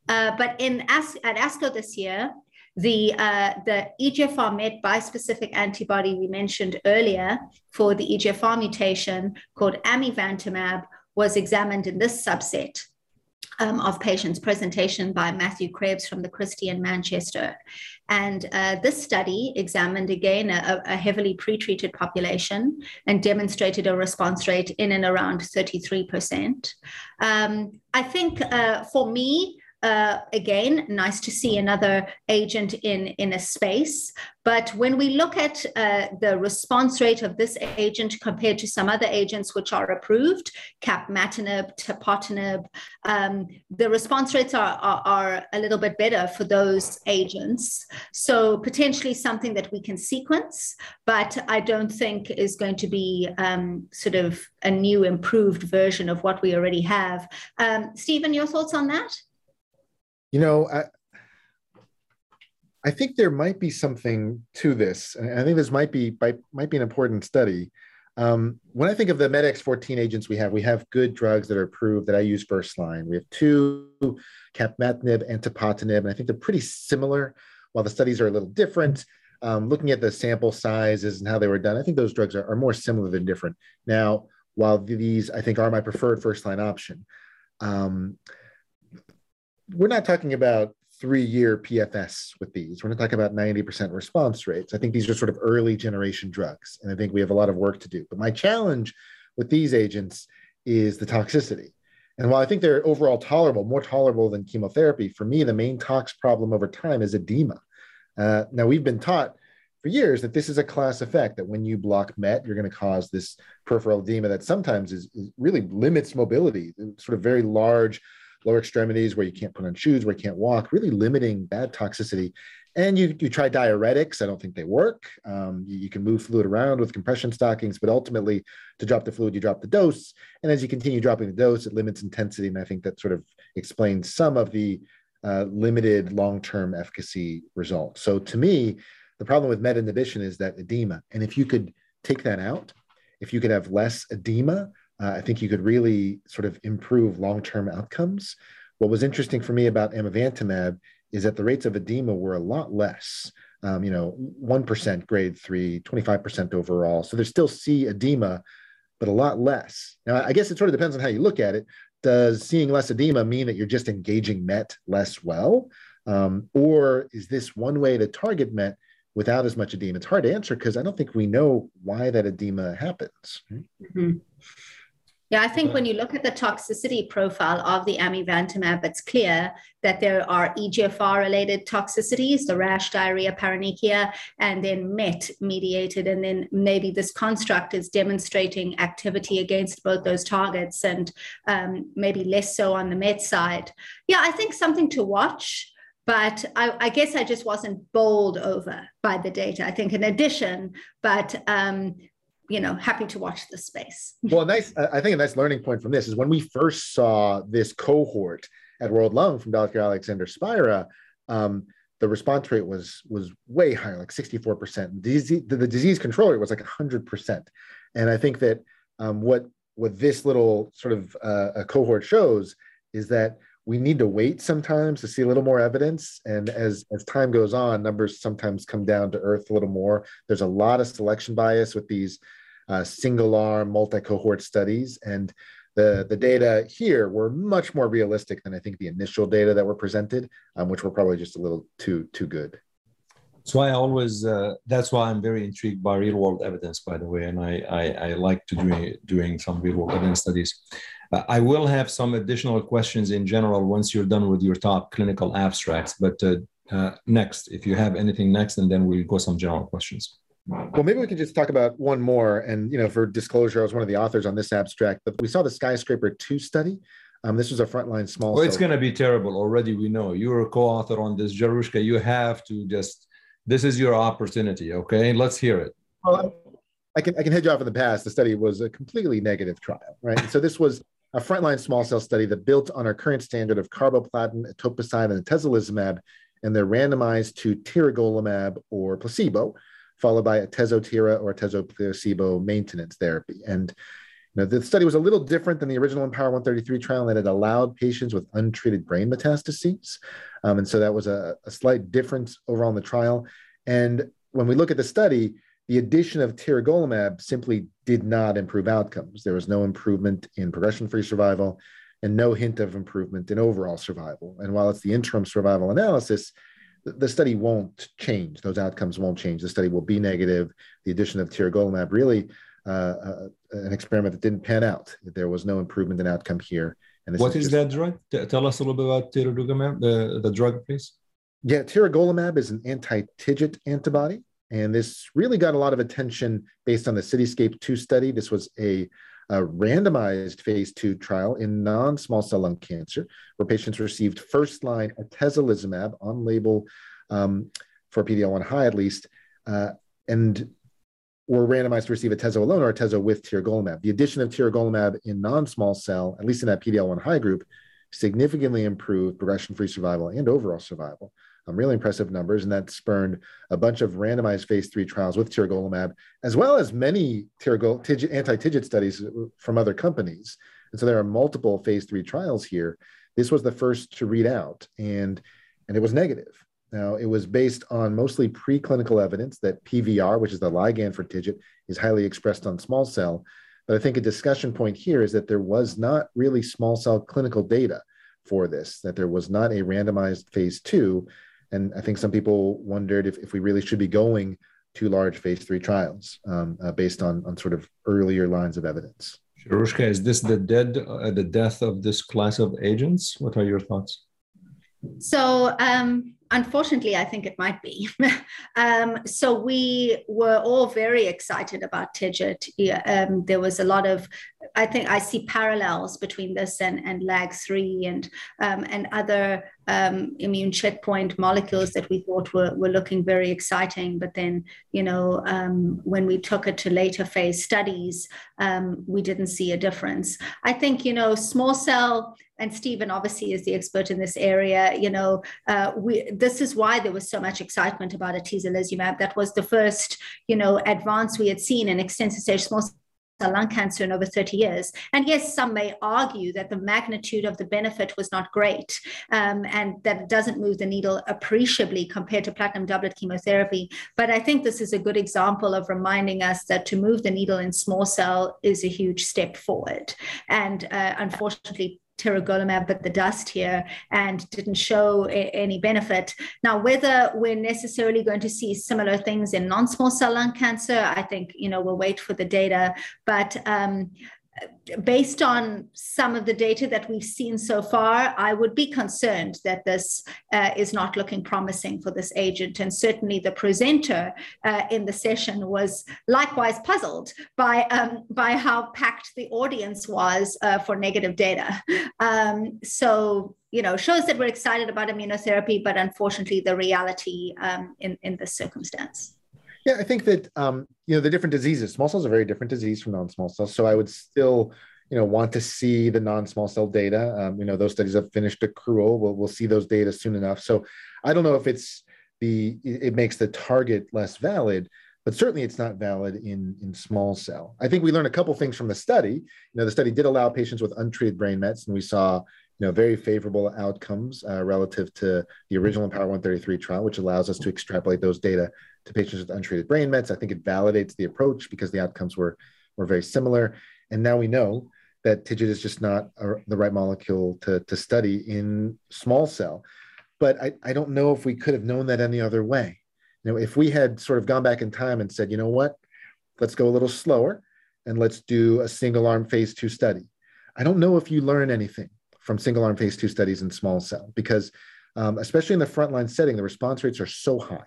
S2: Uh, but in As- at ASCO this year, the, uh, the EGFR MET bispecific antibody we mentioned earlier for the EGFR mutation called amivantamab was examined in this subset um, of patients, presentation by Matthew Krebs from the Christie in Manchester. And uh, this study examined again a, a, heavily pretreated population and demonstrated a response rate in and around 33%. Um, I think uh, for me, uh, again, nice to see another agent in, in a space. But when we look at uh, the response rate of this agent compared to some other agents which are approved, capmatinib, tepotinib, um, the response rates are, are, are, a little bit better for those agents. So potentially something that we can sequence, but I don't think is going to be um, sort of a new improved version of what we already have. Um, Stephen, your thoughts on that?
S3: You know, I, I think there might be something to this. I think this might be might be an important study. Um, when I think of the METX 14 agents we have, we have good drugs that are approved that I use first line. We have two, capmatinib and tepotinib, and I think they're pretty similar. While the studies are a little different, um, looking at the sample sizes and how they were done, I think those drugs are, are more similar than different. Now, while these I think are my preferred first line option, um, we're not talking about three year PFS with these. We're not talking about 90% response rates. I think these are sort of early generation drugs. And I think we have a lot of work to do. But my challenge with these agents is the toxicity. And while I think they're overall tolerable, more tolerable than chemotherapy, for me, the main tox problem over time is edema. Uh, now, we've been taught for years that this is a class effect, that when you block MET, you're going to cause this peripheral edema that sometimes is, is really limits mobility, sort of very large lower extremities where you can't put on shoes, where you can't walk, really limiting bad toxicity. And you, you try diuretics. I don't think they work. Um, you, you, can move fluid around with compression stockings, but ultimately, to drop the fluid, you drop the dose. And as you continue dropping the dose, it limits intensity. And I think that sort of explains some of the uh, limited long term efficacy results. So to me, the problem with MET inhibition is that edema. And if you could take that out, if you could have less edema, uh, I think you could really sort of improve long term outcomes. What was interesting for me about amivantamab is that the rates of edema were a lot less. Um, you know, 1% grade three, 25% overall. So there's still C edema, but a lot less. Now, I guess it sort of depends on how you look at it. Does seeing less edema mean that you're just engaging MET less well? Um, or is this one way to target MET without as much edema? It's hard to answer because I don't think we know why that edema happens. Mm-hmm.
S2: Yeah, I think when you look at the toxicity profile of the amivantamab, it's clear that there are EGFR related toxicities, the rash, diarrhea, paronychia, and then MET mediated. And then maybe this construct is demonstrating activity against both those targets and um, maybe less so on the MET side. Yeah, I think something to watch but I, I, guess I just wasn't bowled over by the data. I think in addition, but um, you know, happy to watch the space.
S3: well, nice. I think a nice learning point from this is when we first saw this cohort at World Lung from Dr. Alexander Spira, um, the response rate was was way higher, like 64%. Disease, the, the disease control rate was like 100%. And I think that um, what what this little sort of uh, cohort shows is that we need to wait sometimes to see a little more evidence. And as, as time goes on, numbers sometimes come down to earth a little more. There's a lot of selection bias with these uh, single arm, multi cohort studies. And the, the data here were much more realistic than I think the initial data that were presented, um, which were probably just a little too, too good.
S1: That's why I always, uh, that's why I'm very intrigued by real world evidence, by the way. And I, I, I like to do doing some real world evidence studies. Uh, I will have some additional questions in general once you're done with your top clinical abstracts. But uh, uh, next, if you have anything next, and then we'll go some general questions.
S3: Well, maybe we can just talk about one more. And you know, for disclosure, I was one of the authors on this abstract. But we saw the Skyscraper Two study. Um, this was a frontline small.
S1: Well, it's going to be terrible already. We know you're a co-author on this, Jarushka. You have to just. This is your opportunity. Okay, let's hear it.
S3: Well, I can I can head you off in the past. The study was a completely negative trial, right? And so this was a frontline small cell study that built on our current standard of carboplatin, etoposide, and atezolizumab, and they're randomized to tiragolumab or placebo, followed by atezotira or atezo maintenance therapy. And know, the study was a little different than the original IMpower 133 trial that had allowed patients with untreated brain metastases. Um, and so that was a, a slight difference overall in the trial. And when we look at the study, the addition of tiragolumab simply did not improve outcomes. There was no improvement in progression-free survival and no hint of improvement in overall survival. And while it's the interim survival analysis, the study won't change. Those outcomes won't change. The study will be negative. The addition of tiragolumab really uh, uh, an experiment that didn't pan out. There was no improvement in outcome here.
S1: And what is, is that drug? Tell us a little bit about tiragolumab, the, the drug, please.
S3: Yeah, tiragolumab is an anti-TIGIT antibody. And this really got a lot of attention based on the Cityscape 2 study. This was a, a randomized phase two trial in non small cell lung cancer, where patients received first line atezolizumab on label um, for PD L one high at least, uh, and were randomized to receive atezo alone or atezo with tiragolumab. The addition of tiragolumab in non small cell, at least in that PD L one high group, significantly improved progression free survival and overall survival um, really impressive numbers, and that spurned a bunch of randomized phase three trials with tiragolumab, as well as many tiragol- anti-TIGIT studies from other companies. And so there are multiple phase three trials here. This was the first to read out, and and it was negative. Now, it was based on mostly preclinical evidence that PVR, which is the ligand for TIGIT, is highly expressed on small cell. But I think a discussion point here is that there was not really small cell clinical data for this, that there was not a randomized phase two. And I think some people wondered if, if we really should be going to large phase three trials um, uh, based on, on sort of earlier lines of evidence.
S1: Jarushka, is this the dead, uh, the death of this class of agents? What are your thoughts?
S2: So, um, unfortunately, I think it might be. um, so we were all very excited about TIGIT. Um, there was a lot of, I think I see parallels between this and, and LAG3 and, um, and other um, immune checkpoint molecules that we thought were, were looking very exciting. But then, you know, um, when we took it to later phase studies, um, we didn't see a difference. I think, you know, small cell and Stephen obviously is the expert in this area. You know, uh, we this is why there was so much excitement about atezolizumab. That was the first, you know, advance we had seen in extensive stage small cell lung cancer in over 30 years. And yes, some may argue that the magnitude of the benefit was not great um, and that it doesn't move the needle appreciably compared to platinum doublet chemotherapy. But I think this is a good example of reminding us that to move the needle in small cell is a huge step forward. And uh, unfortunately, tiragolumab but the dust here and didn't show a, any benefit. Now, whether we're necessarily going to see similar things in non-small cell lung cancer, I think you know we'll wait for the data. But um, based on some of the data that we've seen so far, I would be concerned that this uh, is not looking promising for this agent. And certainly the presenter uh, in the session was likewise puzzled by, um, by how packed the audience was uh, for negative data. Um, so, you know, shows that we're excited about immunotherapy, but unfortunately the reality um, in, in this circumstance.
S3: Yeah, I think that um, you know the different diseases. Small cells are very different disease from non-small cells. So I would still you know want to see the non-small cell data. Um, you know those studies have finished accrual. We'll we'll see those data soon enough. So I don't know if it's the it makes the target less valid, but certainly it's not valid in in small cell. I think we learned a couple things from the study. You know the study did allow patients with untreated brain mets, and we saw you know very favorable outcomes uh, relative to the original IMpower 133 trial, which allows us to extrapolate those data to patients with untreated brain mets. I think it validates the approach because the outcomes were, were very similar. And now we know that TIGIT is just not a, the right molecule to, to study in small cell. But I, I don't know if we could have known that any other way. You know, if we had sort of gone back in time and said, you know what, let's go a little slower and let's do a single arm phase two study. I don't know if you learn anything from single arm phase two studies in small cell because, um, especially in the frontline setting, the response rates are so high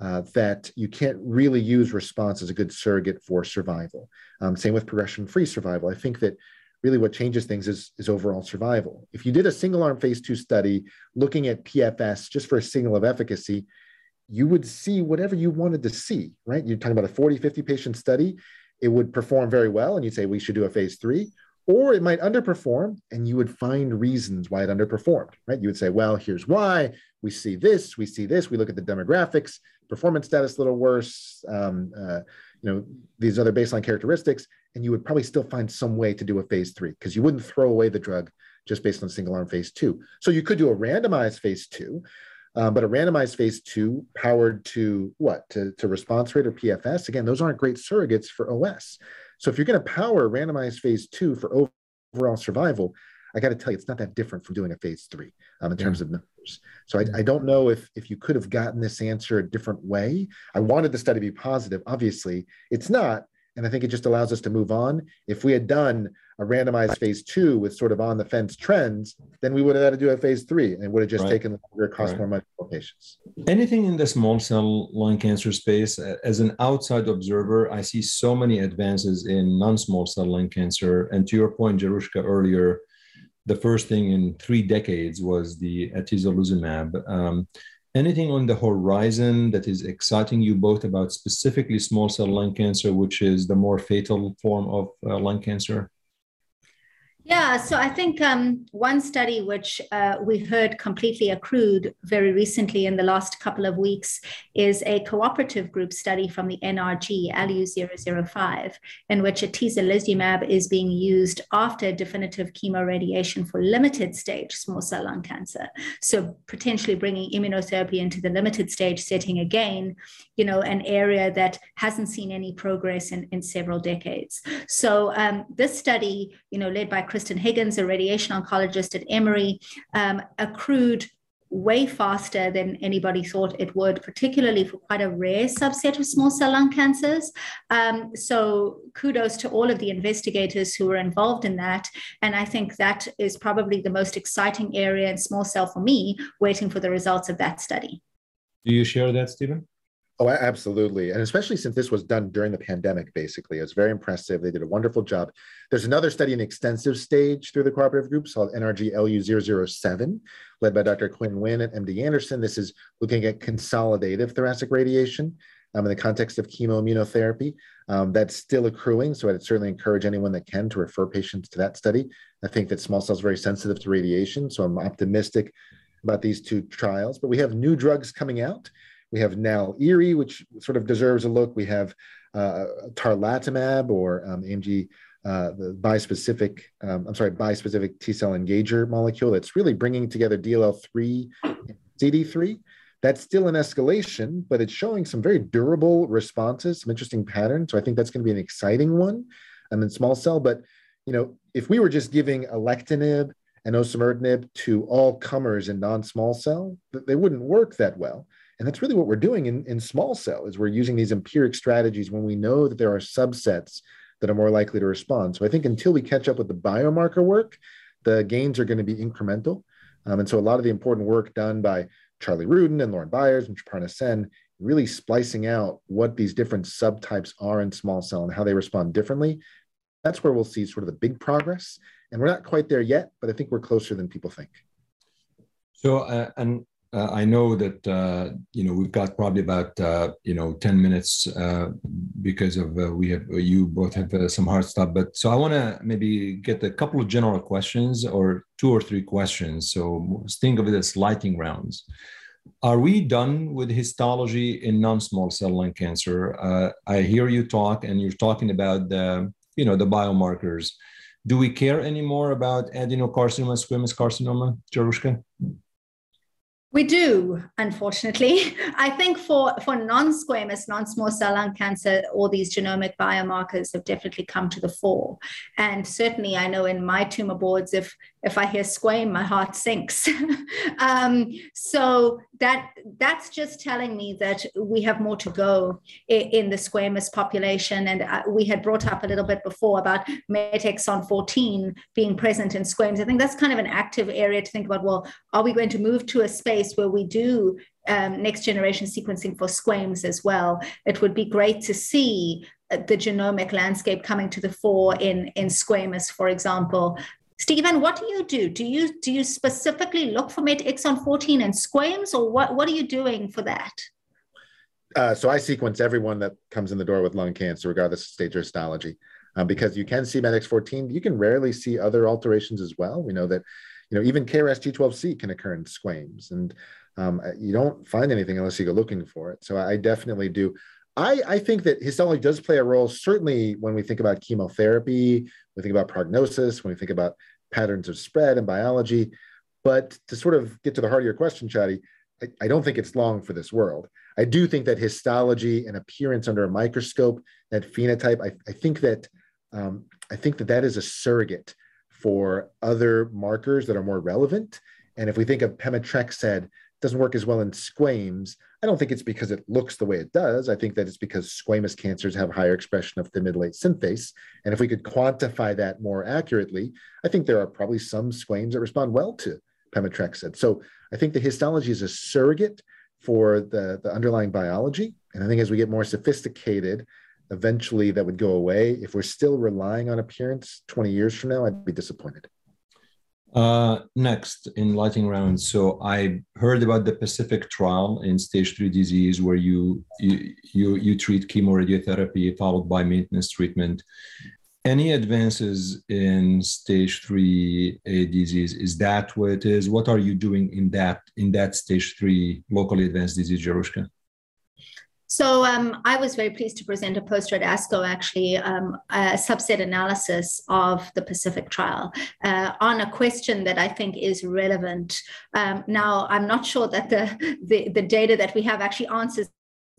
S3: uh, that you can't really use response as a good surrogate for survival. Um, same with progression-free survival. I think that really what changes things is, is overall survival. If you did a single arm phase two study looking at PFS just for a signal of efficacy, you would see whatever you wanted to see, right? You're talking about a 40, 50 patient study, it would perform very well, and you'd say we should do a phase three or it might underperform and you would find reasons why it underperformed right you would say well here's why we see this we see this we look at the demographics performance status a little worse um, uh, you know these other baseline characteristics and you would probably still find some way to do a phase three because you wouldn't throw away the drug just based on single arm phase two. So you could do a randomized phase two um, but a randomized phase two powered to what? To, to response rate or pfs again those aren't great surrogates for os so if you're going to power randomized phase two for overall survival, I got to tell you, it's not that different from doing a phase three um, in yeah. terms of So I, I, don't know if if you could have gotten this answer a different way. I wanted the study to be positive. Obviously, it's not, and I think it just allows us to move on. If we had done a randomized phase two with sort of on the fence trends, then we would have had to do a phase three and it would have just right. taken longer, cost right. more money for patients.
S1: Anything in the small cell lung cancer space, as an outside observer, I see so many advances in non small cell lung cancer. And to your point, Jarushka, earlier, the first thing in three decades was the atezolizumab. Um, anything on the horizon that is exciting you both about specifically small cell lung cancer, which is the more fatal form of uh, lung cancer?
S2: Yeah, so I think um, one study which uh, we heard completely accrued very recently in the last couple of weeks is a cooperative group study from the NRG, ALU005, in which atezolizumab is being used after definitive chemoradiation for limited stage small cell lung cancer. So potentially bringing immunotherapy into the limited stage setting again, you know, an area that hasn't seen any progress in, in several decades. So um, this study, you know, led by Kristin Higgins, a radiation oncologist at Emory, um, accrued way faster than anybody thought it would, particularly for quite a rare subset of small cell lung cancers. Um, so, kudos to all of the investigators who were involved in that. And I think that is probably the most exciting area in small cell for me, waiting for the results of that study.
S1: Do you share that, Stephen?
S3: Oh, absolutely. And especially since this was done during the pandemic, basically. It was very impressive. They did a wonderful job. There's another study in extensive stage through the cooperative group called NRG LU007, led by Dr. Quinn Nguyen at MD Anderson. This is looking at consolidative thoracic radiation um, in the context of chemoimmunotherapy. Um, that's still accruing, so I'd certainly encourage anyone that can to refer patients to that study. I think that small cells are very sensitive to radiation, so I'm optimistic about these two trials. But we have new drugs coming out. We have now Erie, which sort of deserves a look. We have uh, tarlatamab or um, AMG, uh, the bispecific, um, I'm sorry, bispecific T cell engager molecule that's really bringing together DLL3 CD3. That's still an escalation, but it's showing some very durable responses, some interesting patterns. So I think that's going to be an exciting one. And then small cell, but you know, if we were just giving alectinib and osimertinib to all comers in non-small cell, they wouldn't work that well. And that's really what we're doing in, in small cell is we're using these empiric strategies when we know that there are subsets that are more likely to respond. So I think until we catch up with the biomarker work, the gains are going to be incremental. Um, and so a lot of the important work done by Charlie Rudin and Lauren Byers and Triparna Sen, really splicing out what these different subtypes are in small cell and how they respond differently. That's where we'll see sort of the big progress. And we're not quite there yet, but I think we're closer than people think.
S1: So, uh, and uh, I know that uh, you know we've got probably about uh, you know ten minutes uh, because of uh, we have you both have uh, some hard stuff. But so I want to maybe get a couple of general questions or two or three questions. So think of it as lightning rounds. Are we done with histology in non-small cell lung cancer? I hear you talk, and you're talking about the you know the biomarkers. Do we care anymore about adenocarcinoma, squamous carcinoma, Jarushka?
S2: We do, unfortunately. I think for, for non-squamous, non-small cell lung cancer, all these genomic biomarkers have definitely come to the fore. And certainly I know in my tumor boards, if if I hear squame, my heart sinks. um, so that that's just telling me that we have more to go in, in the squamous population. And uh, we had brought up a little bit before about MET exon 14 being present in squames. I think that's kind of an active area to think about. Well, are we going to move to a space where we do um, next generation sequencing for squames as well? It would be great to see uh, the genomic landscape coming to the fore in, in squamous, for example, Stephen, what do you do? Do you do you specifically look for MET exon 14 and squames, or what, what are you doing for that?
S3: Uh, so I sequence everyone that comes in the door with lung cancer, regardless of stage or histology, um, because you can see METX14. You can rarely see other alterations as well. We know that, you know, even KRAS G12C can occur in squames, and um, uh, you don't find anything unless you go looking for it. So I definitely do. I, I think that histology does play a role, certainly when we think about chemotherapy, we think about prognosis, when we think about patterns of spread and biology. But to sort of get to the heart of your question, Chadi, I, I don't think it's long for this world. I do think that histology and appearance under a microscope, that phenotype, I, I think that um, I think that that is a surrogate for other markers that are more relevant. And if we think of pemetrexed doesn't work as well in squames. I don't think it's because it looks the way it does. I think that it's because squamous cancers have higher expression of thymidylate synthase. And if we could quantify that more accurately, I think there are probably some squames that respond well to pemetrexed. So I think the histology is a surrogate for the, the underlying biology. And I think as we get more sophisticated, eventually that would go away. If we're still relying on appearance 20 years from now, I'd be disappointed.
S1: Uh, next in lighting round. So I heard about the Pacific trial in stage three disease where you you you, you treat chemoradiotherapy followed by maintenance treatment. Any advances in stage three A disease? Is that what it is? What are you doing in that in that stage three locally advanced disease, Jarushka?
S2: So um, I was very pleased to present a poster at ASCO, actually, um, a subset analysis of the Pacific trial uh, on a question that I think is relevant. Um, now, I'm not sure that the, the, the data that we have actually answers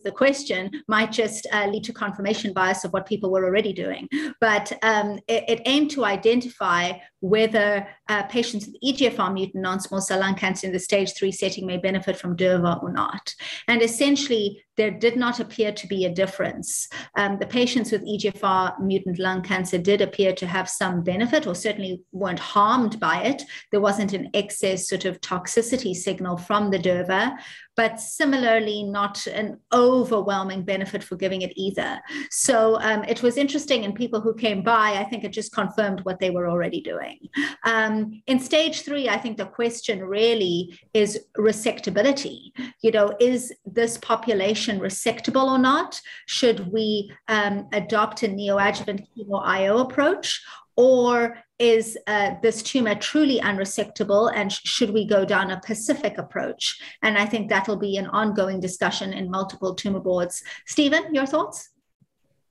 S2: the question might just uh, lead to confirmation bias of what people were already doing. But um, it, it, aimed to identify whether uh, patients with EGFR mutant non-small cell lung cancer in the stage three setting may benefit from durva or not. And essentially, there did not appear to be a difference. Um, the patients with EGFR mutant lung cancer did appear to have some benefit, or certainly weren't harmed by it. There wasn't an excess sort of toxicity signal from the durva, but similarly, not an overwhelming benefit for giving it either. So um, it was interesting, and people who came by, I think it just confirmed what they were already doing. Um, in stage three, I think the question really is resectability. You know, is this population resectable or not? Should we um, adopt a neoadjuvant chemo IO approach? Or is uh, this tumor truly unresectable and sh- should we go down a Pacific approach? And I think that'll be an ongoing discussion in multiple tumor boards. Stephen, your thoughts?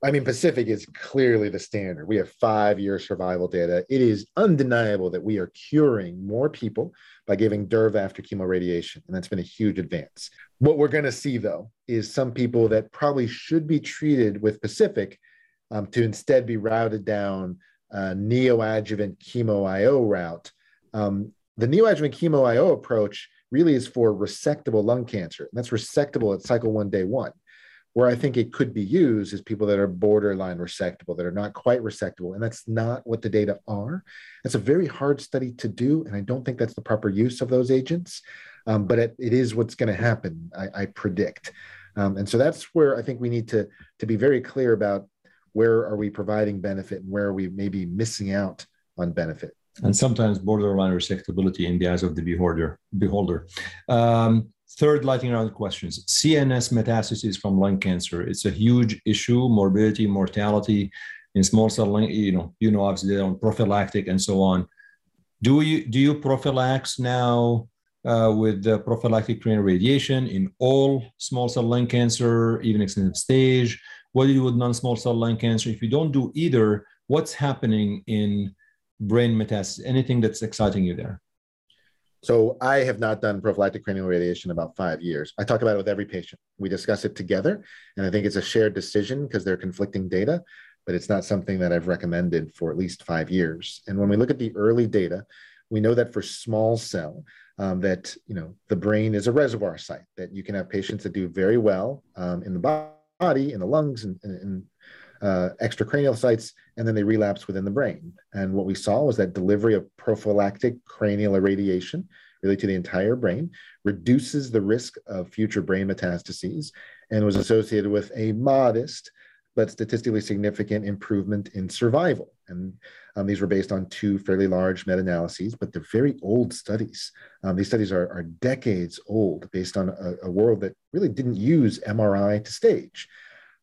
S3: I mean, Pacific is clearly the standard. We have five year survival data. It is undeniable that we are curing more people by giving durva after chemoradiation. And that's been a huge advance. What we're going to see, though, is some people that probably should be treated with Pacific um, to instead be routed down uh, neoadjuvant chemo IO route. Um, the neoadjuvant chemo IO approach really is for resectable lung cancer. And that's resectable at cycle one, day one. Where I think it could be used is people that are borderline resectable, that are not quite resectable. And that's not what the data are. That's a very hard study to do. And I don't think that's the proper use of those agents. Um, but it, it is what's going to happen, I, I predict. Um, and so that's where I think we need to, to be very clear about where are we providing benefit and where are we maybe missing out on benefit
S1: and sometimes borderline resectability in the eyes of the beholder beholder um, third lightning round questions cns metastases from lung cancer it's a huge issue morbidity mortality in small cell lung you know you know obviously on prophylactic and so on do you do you prophylax now uh, with the prophylactic cranial radiation in all small cell lung cancer, even extensive stage? what do you do with non-small cell lung cancer? If you don't do either, what's happening in brain metastasis? Anything that's exciting you there?
S3: So I have not done prophylactic cranial radiation in about five years. I talk about it with every patient. We discuss it together, and I think it's a shared decision because they're conflicting data, but it's not something that I've recommended for at least five years. And when we look at the early data, we know that for small cell, um, that you know the brain is a reservoir site. That you can have patients that do very well um, in the body in the lungs, and, and uh, extracranial sites, and then they relapse within the brain. And what we saw was that delivery of prophylactic cranial irradiation, really to the entire brain, reduces the risk of future brain metastases and was associated with a modest but statistically significant improvement in survival. And um, these were based on two fairly large meta analyses, but they're very old studies. Um, these studies are, are, decades old based on a, a, world that really didn't use MRI to stage.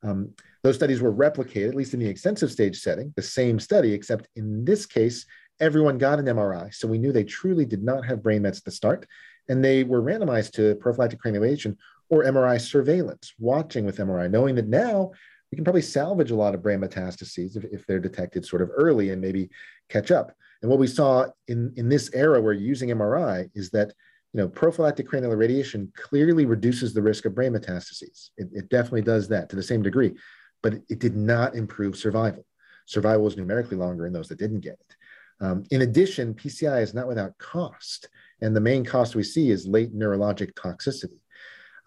S3: Um, those studies were replicated, at least in the extensive stage setting, the same study, except in this case, everyone got an MRI. So we knew they truly did not have brain mets at the start. And they were randomized to prophylactic cranial cranioablation or MRI surveillance, watching with MRI, knowing that now we can probably salvage a lot of brain metastases if, if they're detected sort of early and maybe catch up. And what we saw in, in this era where using MRI is that you know, prophylactic cranial irradiation clearly reduces the risk of brain metastases. It, it definitely does that to the same degree, but it, did not improve survival. Survival was numerically longer in those that didn't get it. Um, in addition, PCI is not without cost, and the main cost we see is late neurologic toxicity.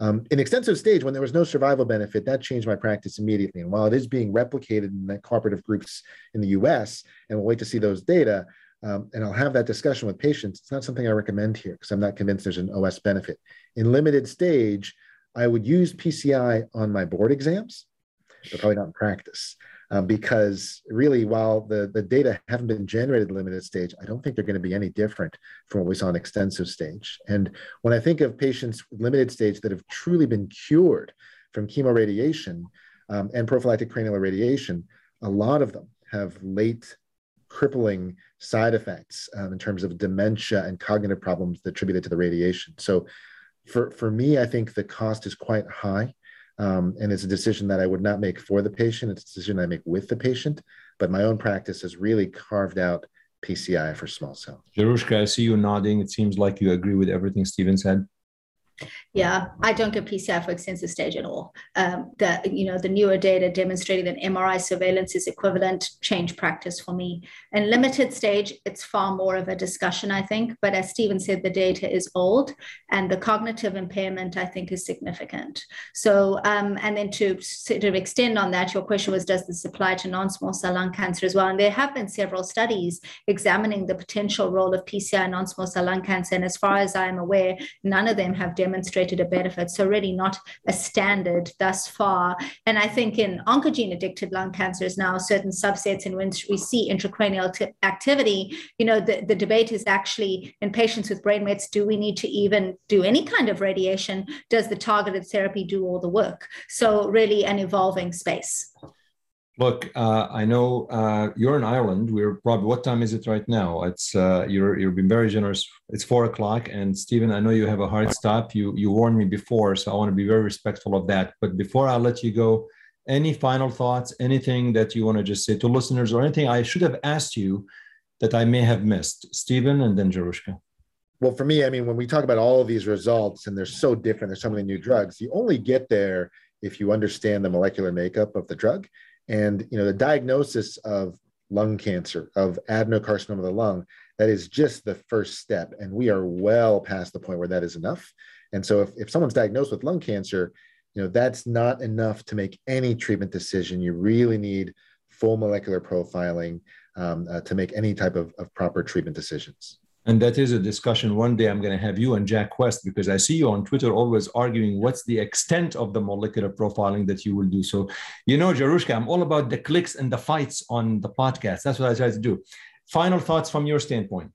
S3: Um, in extensive stage, when there was no survival benefit, that changed my practice immediately. And while it is being replicated in the cooperative groups in the US, and we'll wait to see those data, um, and I'll have that discussion with patients, it's not something I recommend here because I'm not convinced there's an OS benefit. In limited stage, I would use PCI on my board exams, but probably not in practice um, because really, while the, the data haven't been generated at limited stage, I don't think they're going to be any different from what we saw in extensive stage. And when I think of patients with limited stage that have truly been cured from chemoradiation um, and prophylactic cranial irradiation, a lot of them have late crippling side effects um, in terms of dementia and cognitive problems attributed to the radiation. So for, for me, I think the cost is quite high. Um, and it's a decision that I would not make for the patient. It's a decision I make with the patient. But my own practice has really carved out PCI for small cell.
S1: Jarushka, I see you nodding. It seems like you agree with everything Stephen said.
S2: Yeah, I don't give PCI for extensive stage at all. Um, the you know the newer data demonstrating that MRI surveillance is equivalent change practice for me. In limited stage, it's far more of a discussion, I think. But as Stephen said, the data is old, and the cognitive impairment I think is significant. So um, and then to sort of extend on that, your question was, does this apply to non-small cell lung cancer as well? And there have been several studies examining the potential role of PCI in non-small cell lung cancer, and as far as I am aware, none of them have demonstrated a benefit. So, really, not a standard thus far. And I think in oncogene addicted lung cancers now, certain subsets in which we see intracranial t- activity, you know, the, the debate is actually in patients with brain mets do we need to even do any kind of radiation? Does the targeted therapy do all the work? So, really, an evolving space.
S1: Look, uh, I know uh, you're in Ireland. We're probably what time is it right now? It's uh, you're you've been very generous. It's four o'clock, and Stephen, I know you have a hard stop. You you warned me before, so I want to be very respectful of that. But before I let you go, any final thoughts? Anything that you want to just say to listeners, or anything I should have asked you that I may have missed, Stephen, and then Jarushka.
S3: Well, for me, I mean, when we talk about all of these results, and they're so different, there's so many new drugs. You only get there if you understand the molecular makeup of the drug and you know the diagnosis of lung cancer of adenocarcinoma of the lung that is just the first step. And we are well past the point where that is enough. And so if, if someone's diagnosed with lung cancer you know that's not enough to make any treatment decision. You really need full molecular profiling um, uh, to make any type of, of proper treatment decisions
S1: and that is a discussion one day I'm going to have you and Jack West because I see you on Twitter always arguing what's the extent of the molecular profiling that you will do. So, you know, Jarushka, I'm all about the clicks and the fights on the podcast. That's what I try to do. Final thoughts from your standpoint.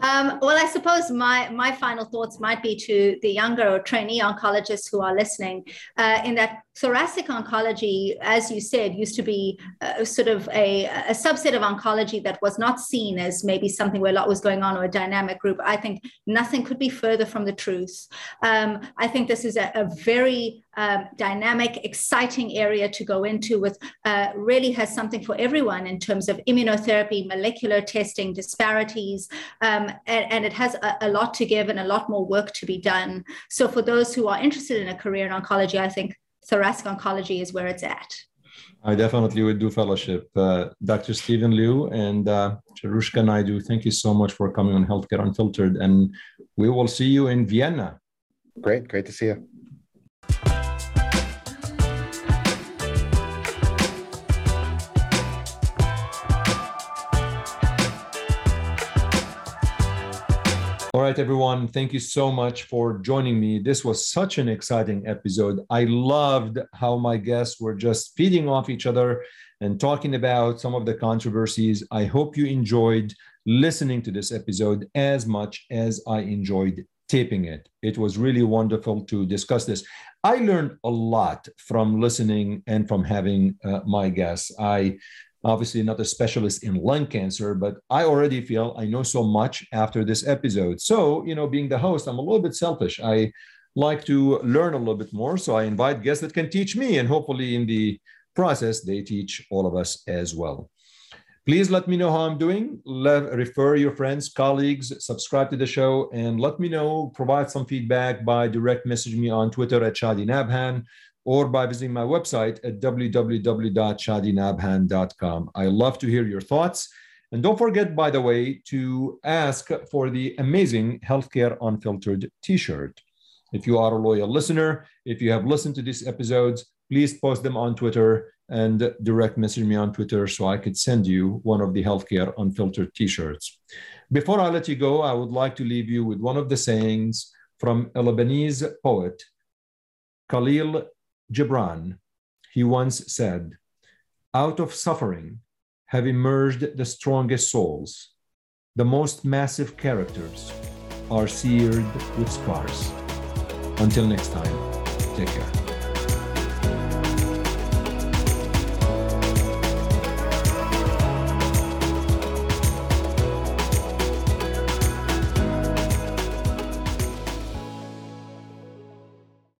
S2: Um, well, I suppose my my final thoughts might be to the younger or trainee oncologists who are listening, uh, in that thoracic oncology, as you said, used to be uh, sort of a, a, subset of oncology that was not seen as maybe something where a lot was going on or a dynamic group. I think nothing could be further from the truth. Um, I think this is a, a very um, dynamic, exciting area to go into with uh, really has something for everyone in terms of immunotherapy, molecular testing, disparities, um, and, and, it has a, a, lot to give and a lot more work to be done. So for those who are interested in a career in oncology, I think thoracic oncology is where it's at.
S1: I definitely would do fellowship. Uh, Dr. Stephen Liu and uh, Jarushka Naidoo, thank you so much for coming on Healthcare Unfiltered. And we will see you in Vienna.
S3: Great. Great to see you.
S1: Right, everyone. Thank you so much for joining me. This was such an exciting episode. I loved how my guests were just feeding off each other and talking about some of the controversies. I hope you enjoyed listening to this episode as much as I enjoyed taping it. It was really wonderful to discuss this. I learned a lot from listening and from having uh, my guests. I obviously not a specialist in lung cancer, but I already feel I know so much after this episode. So, you know, being the host, I'm a little bit selfish. I like to learn a little bit more. So I invite guests that can teach me, and hopefully in the process, they teach all of us as well. Please let me know how I'm doing. Refer your friends, colleagues, subscribe to the show, and let me know. Provide some feedback by direct message me on Twitter at Chadi Nabhan or by visiting my website at www.chadinabhan.com. I love to hear your thoughts. And don't forget, by the way, to ask for the amazing Healthcare Unfiltered t shirt. If you are a loyal listener, if you have listened to these episodes, please post them on Twitter and direct message me on Twitter so I could send you one of the Healthcare Unfiltered t shirts. Before I let you go, I would like to leave you with one of the sayings from a Lebanese poet, Khalil Gibran, he once said, Out of suffering have emerged the strongest souls. The most massive characters are seared with scars. Until next time, take care.